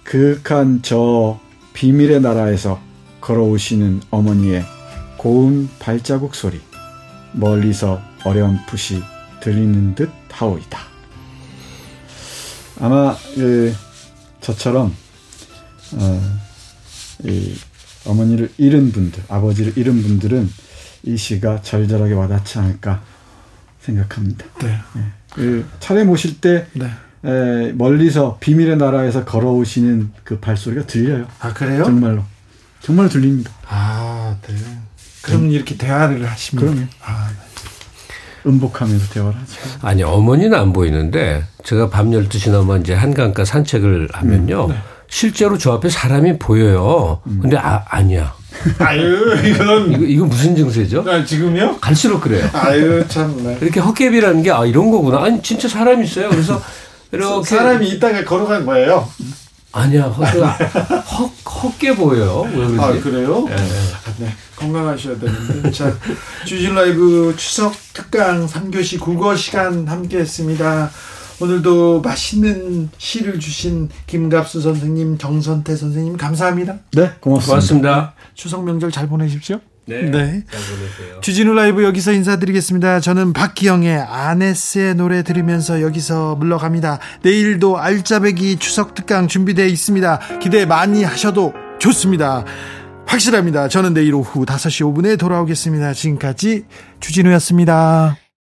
그윽한 저 비밀의 나라에서 걸어오시는 어머니의 고운 발자국 소리 멀리서 어렴풋이 들리는 듯 하오이다. 아마 그 저처럼 어, 이 어머니를 잃은 분들, 아버지를 잃은 분들은 이 시가 절절하게 와닿지 않을까 생각합니다. 네. 네. 그 차례 모실 때 네. 에, 멀리서 비밀의 나라에서 걸어오시는 그 발소리가 들려요. 아 그래요? 정말로 정말 들립니다. 아 네. 그럼 네. 이렇게 대화를 하시면 그럼요. 아, 네. 음복하면서 대화를 하죠. 아니 어머니는 안 보이는데 제가 밤 12시 넘어 이제 한강가 산책을 하면요. 음, 네. 실제로 저 앞에 사람이 보여요. 음. 근데 아 아니야. 아유, 이건. 이거, 이거 무슨 증세죠? 아, 지금요? 갈수록 그래요. 아유, 참. 네. 이렇게 헛개비라는 게, 아, 이런 거구나. 아니, 진짜 사람이 있어요. 그래서, 이렇게. 사람이 있다가 걸어간 거예요? 아니야, 헛, 헛, 헛게 보여요. 아, 그래요? 네. 네. 건강하셔야 되는데. 자, 주진 라이브 추석 특강 3교시 국어 시간 함께 했습니다. 오늘도 맛있는 시를 주신 김갑수 선생님, 정선태 선생님 감사합니다. 네, 고맙습니다. 고맙습니다. 추석 명절 잘 보내십시오. 네. 네. 주진우 라이브 여기서 인사드리겠습니다. 저는 박기영의 아네스의 노래 들으면서 여기서 물러갑니다. 내일도 알짜배기 추석 특강 준비되어 있습니다. 기대 많이 하셔도 좋습니다. 확실합니다. 저는 내일 오후 5시 5분에 돌아오겠습니다. 지금까지 주진우였습니다.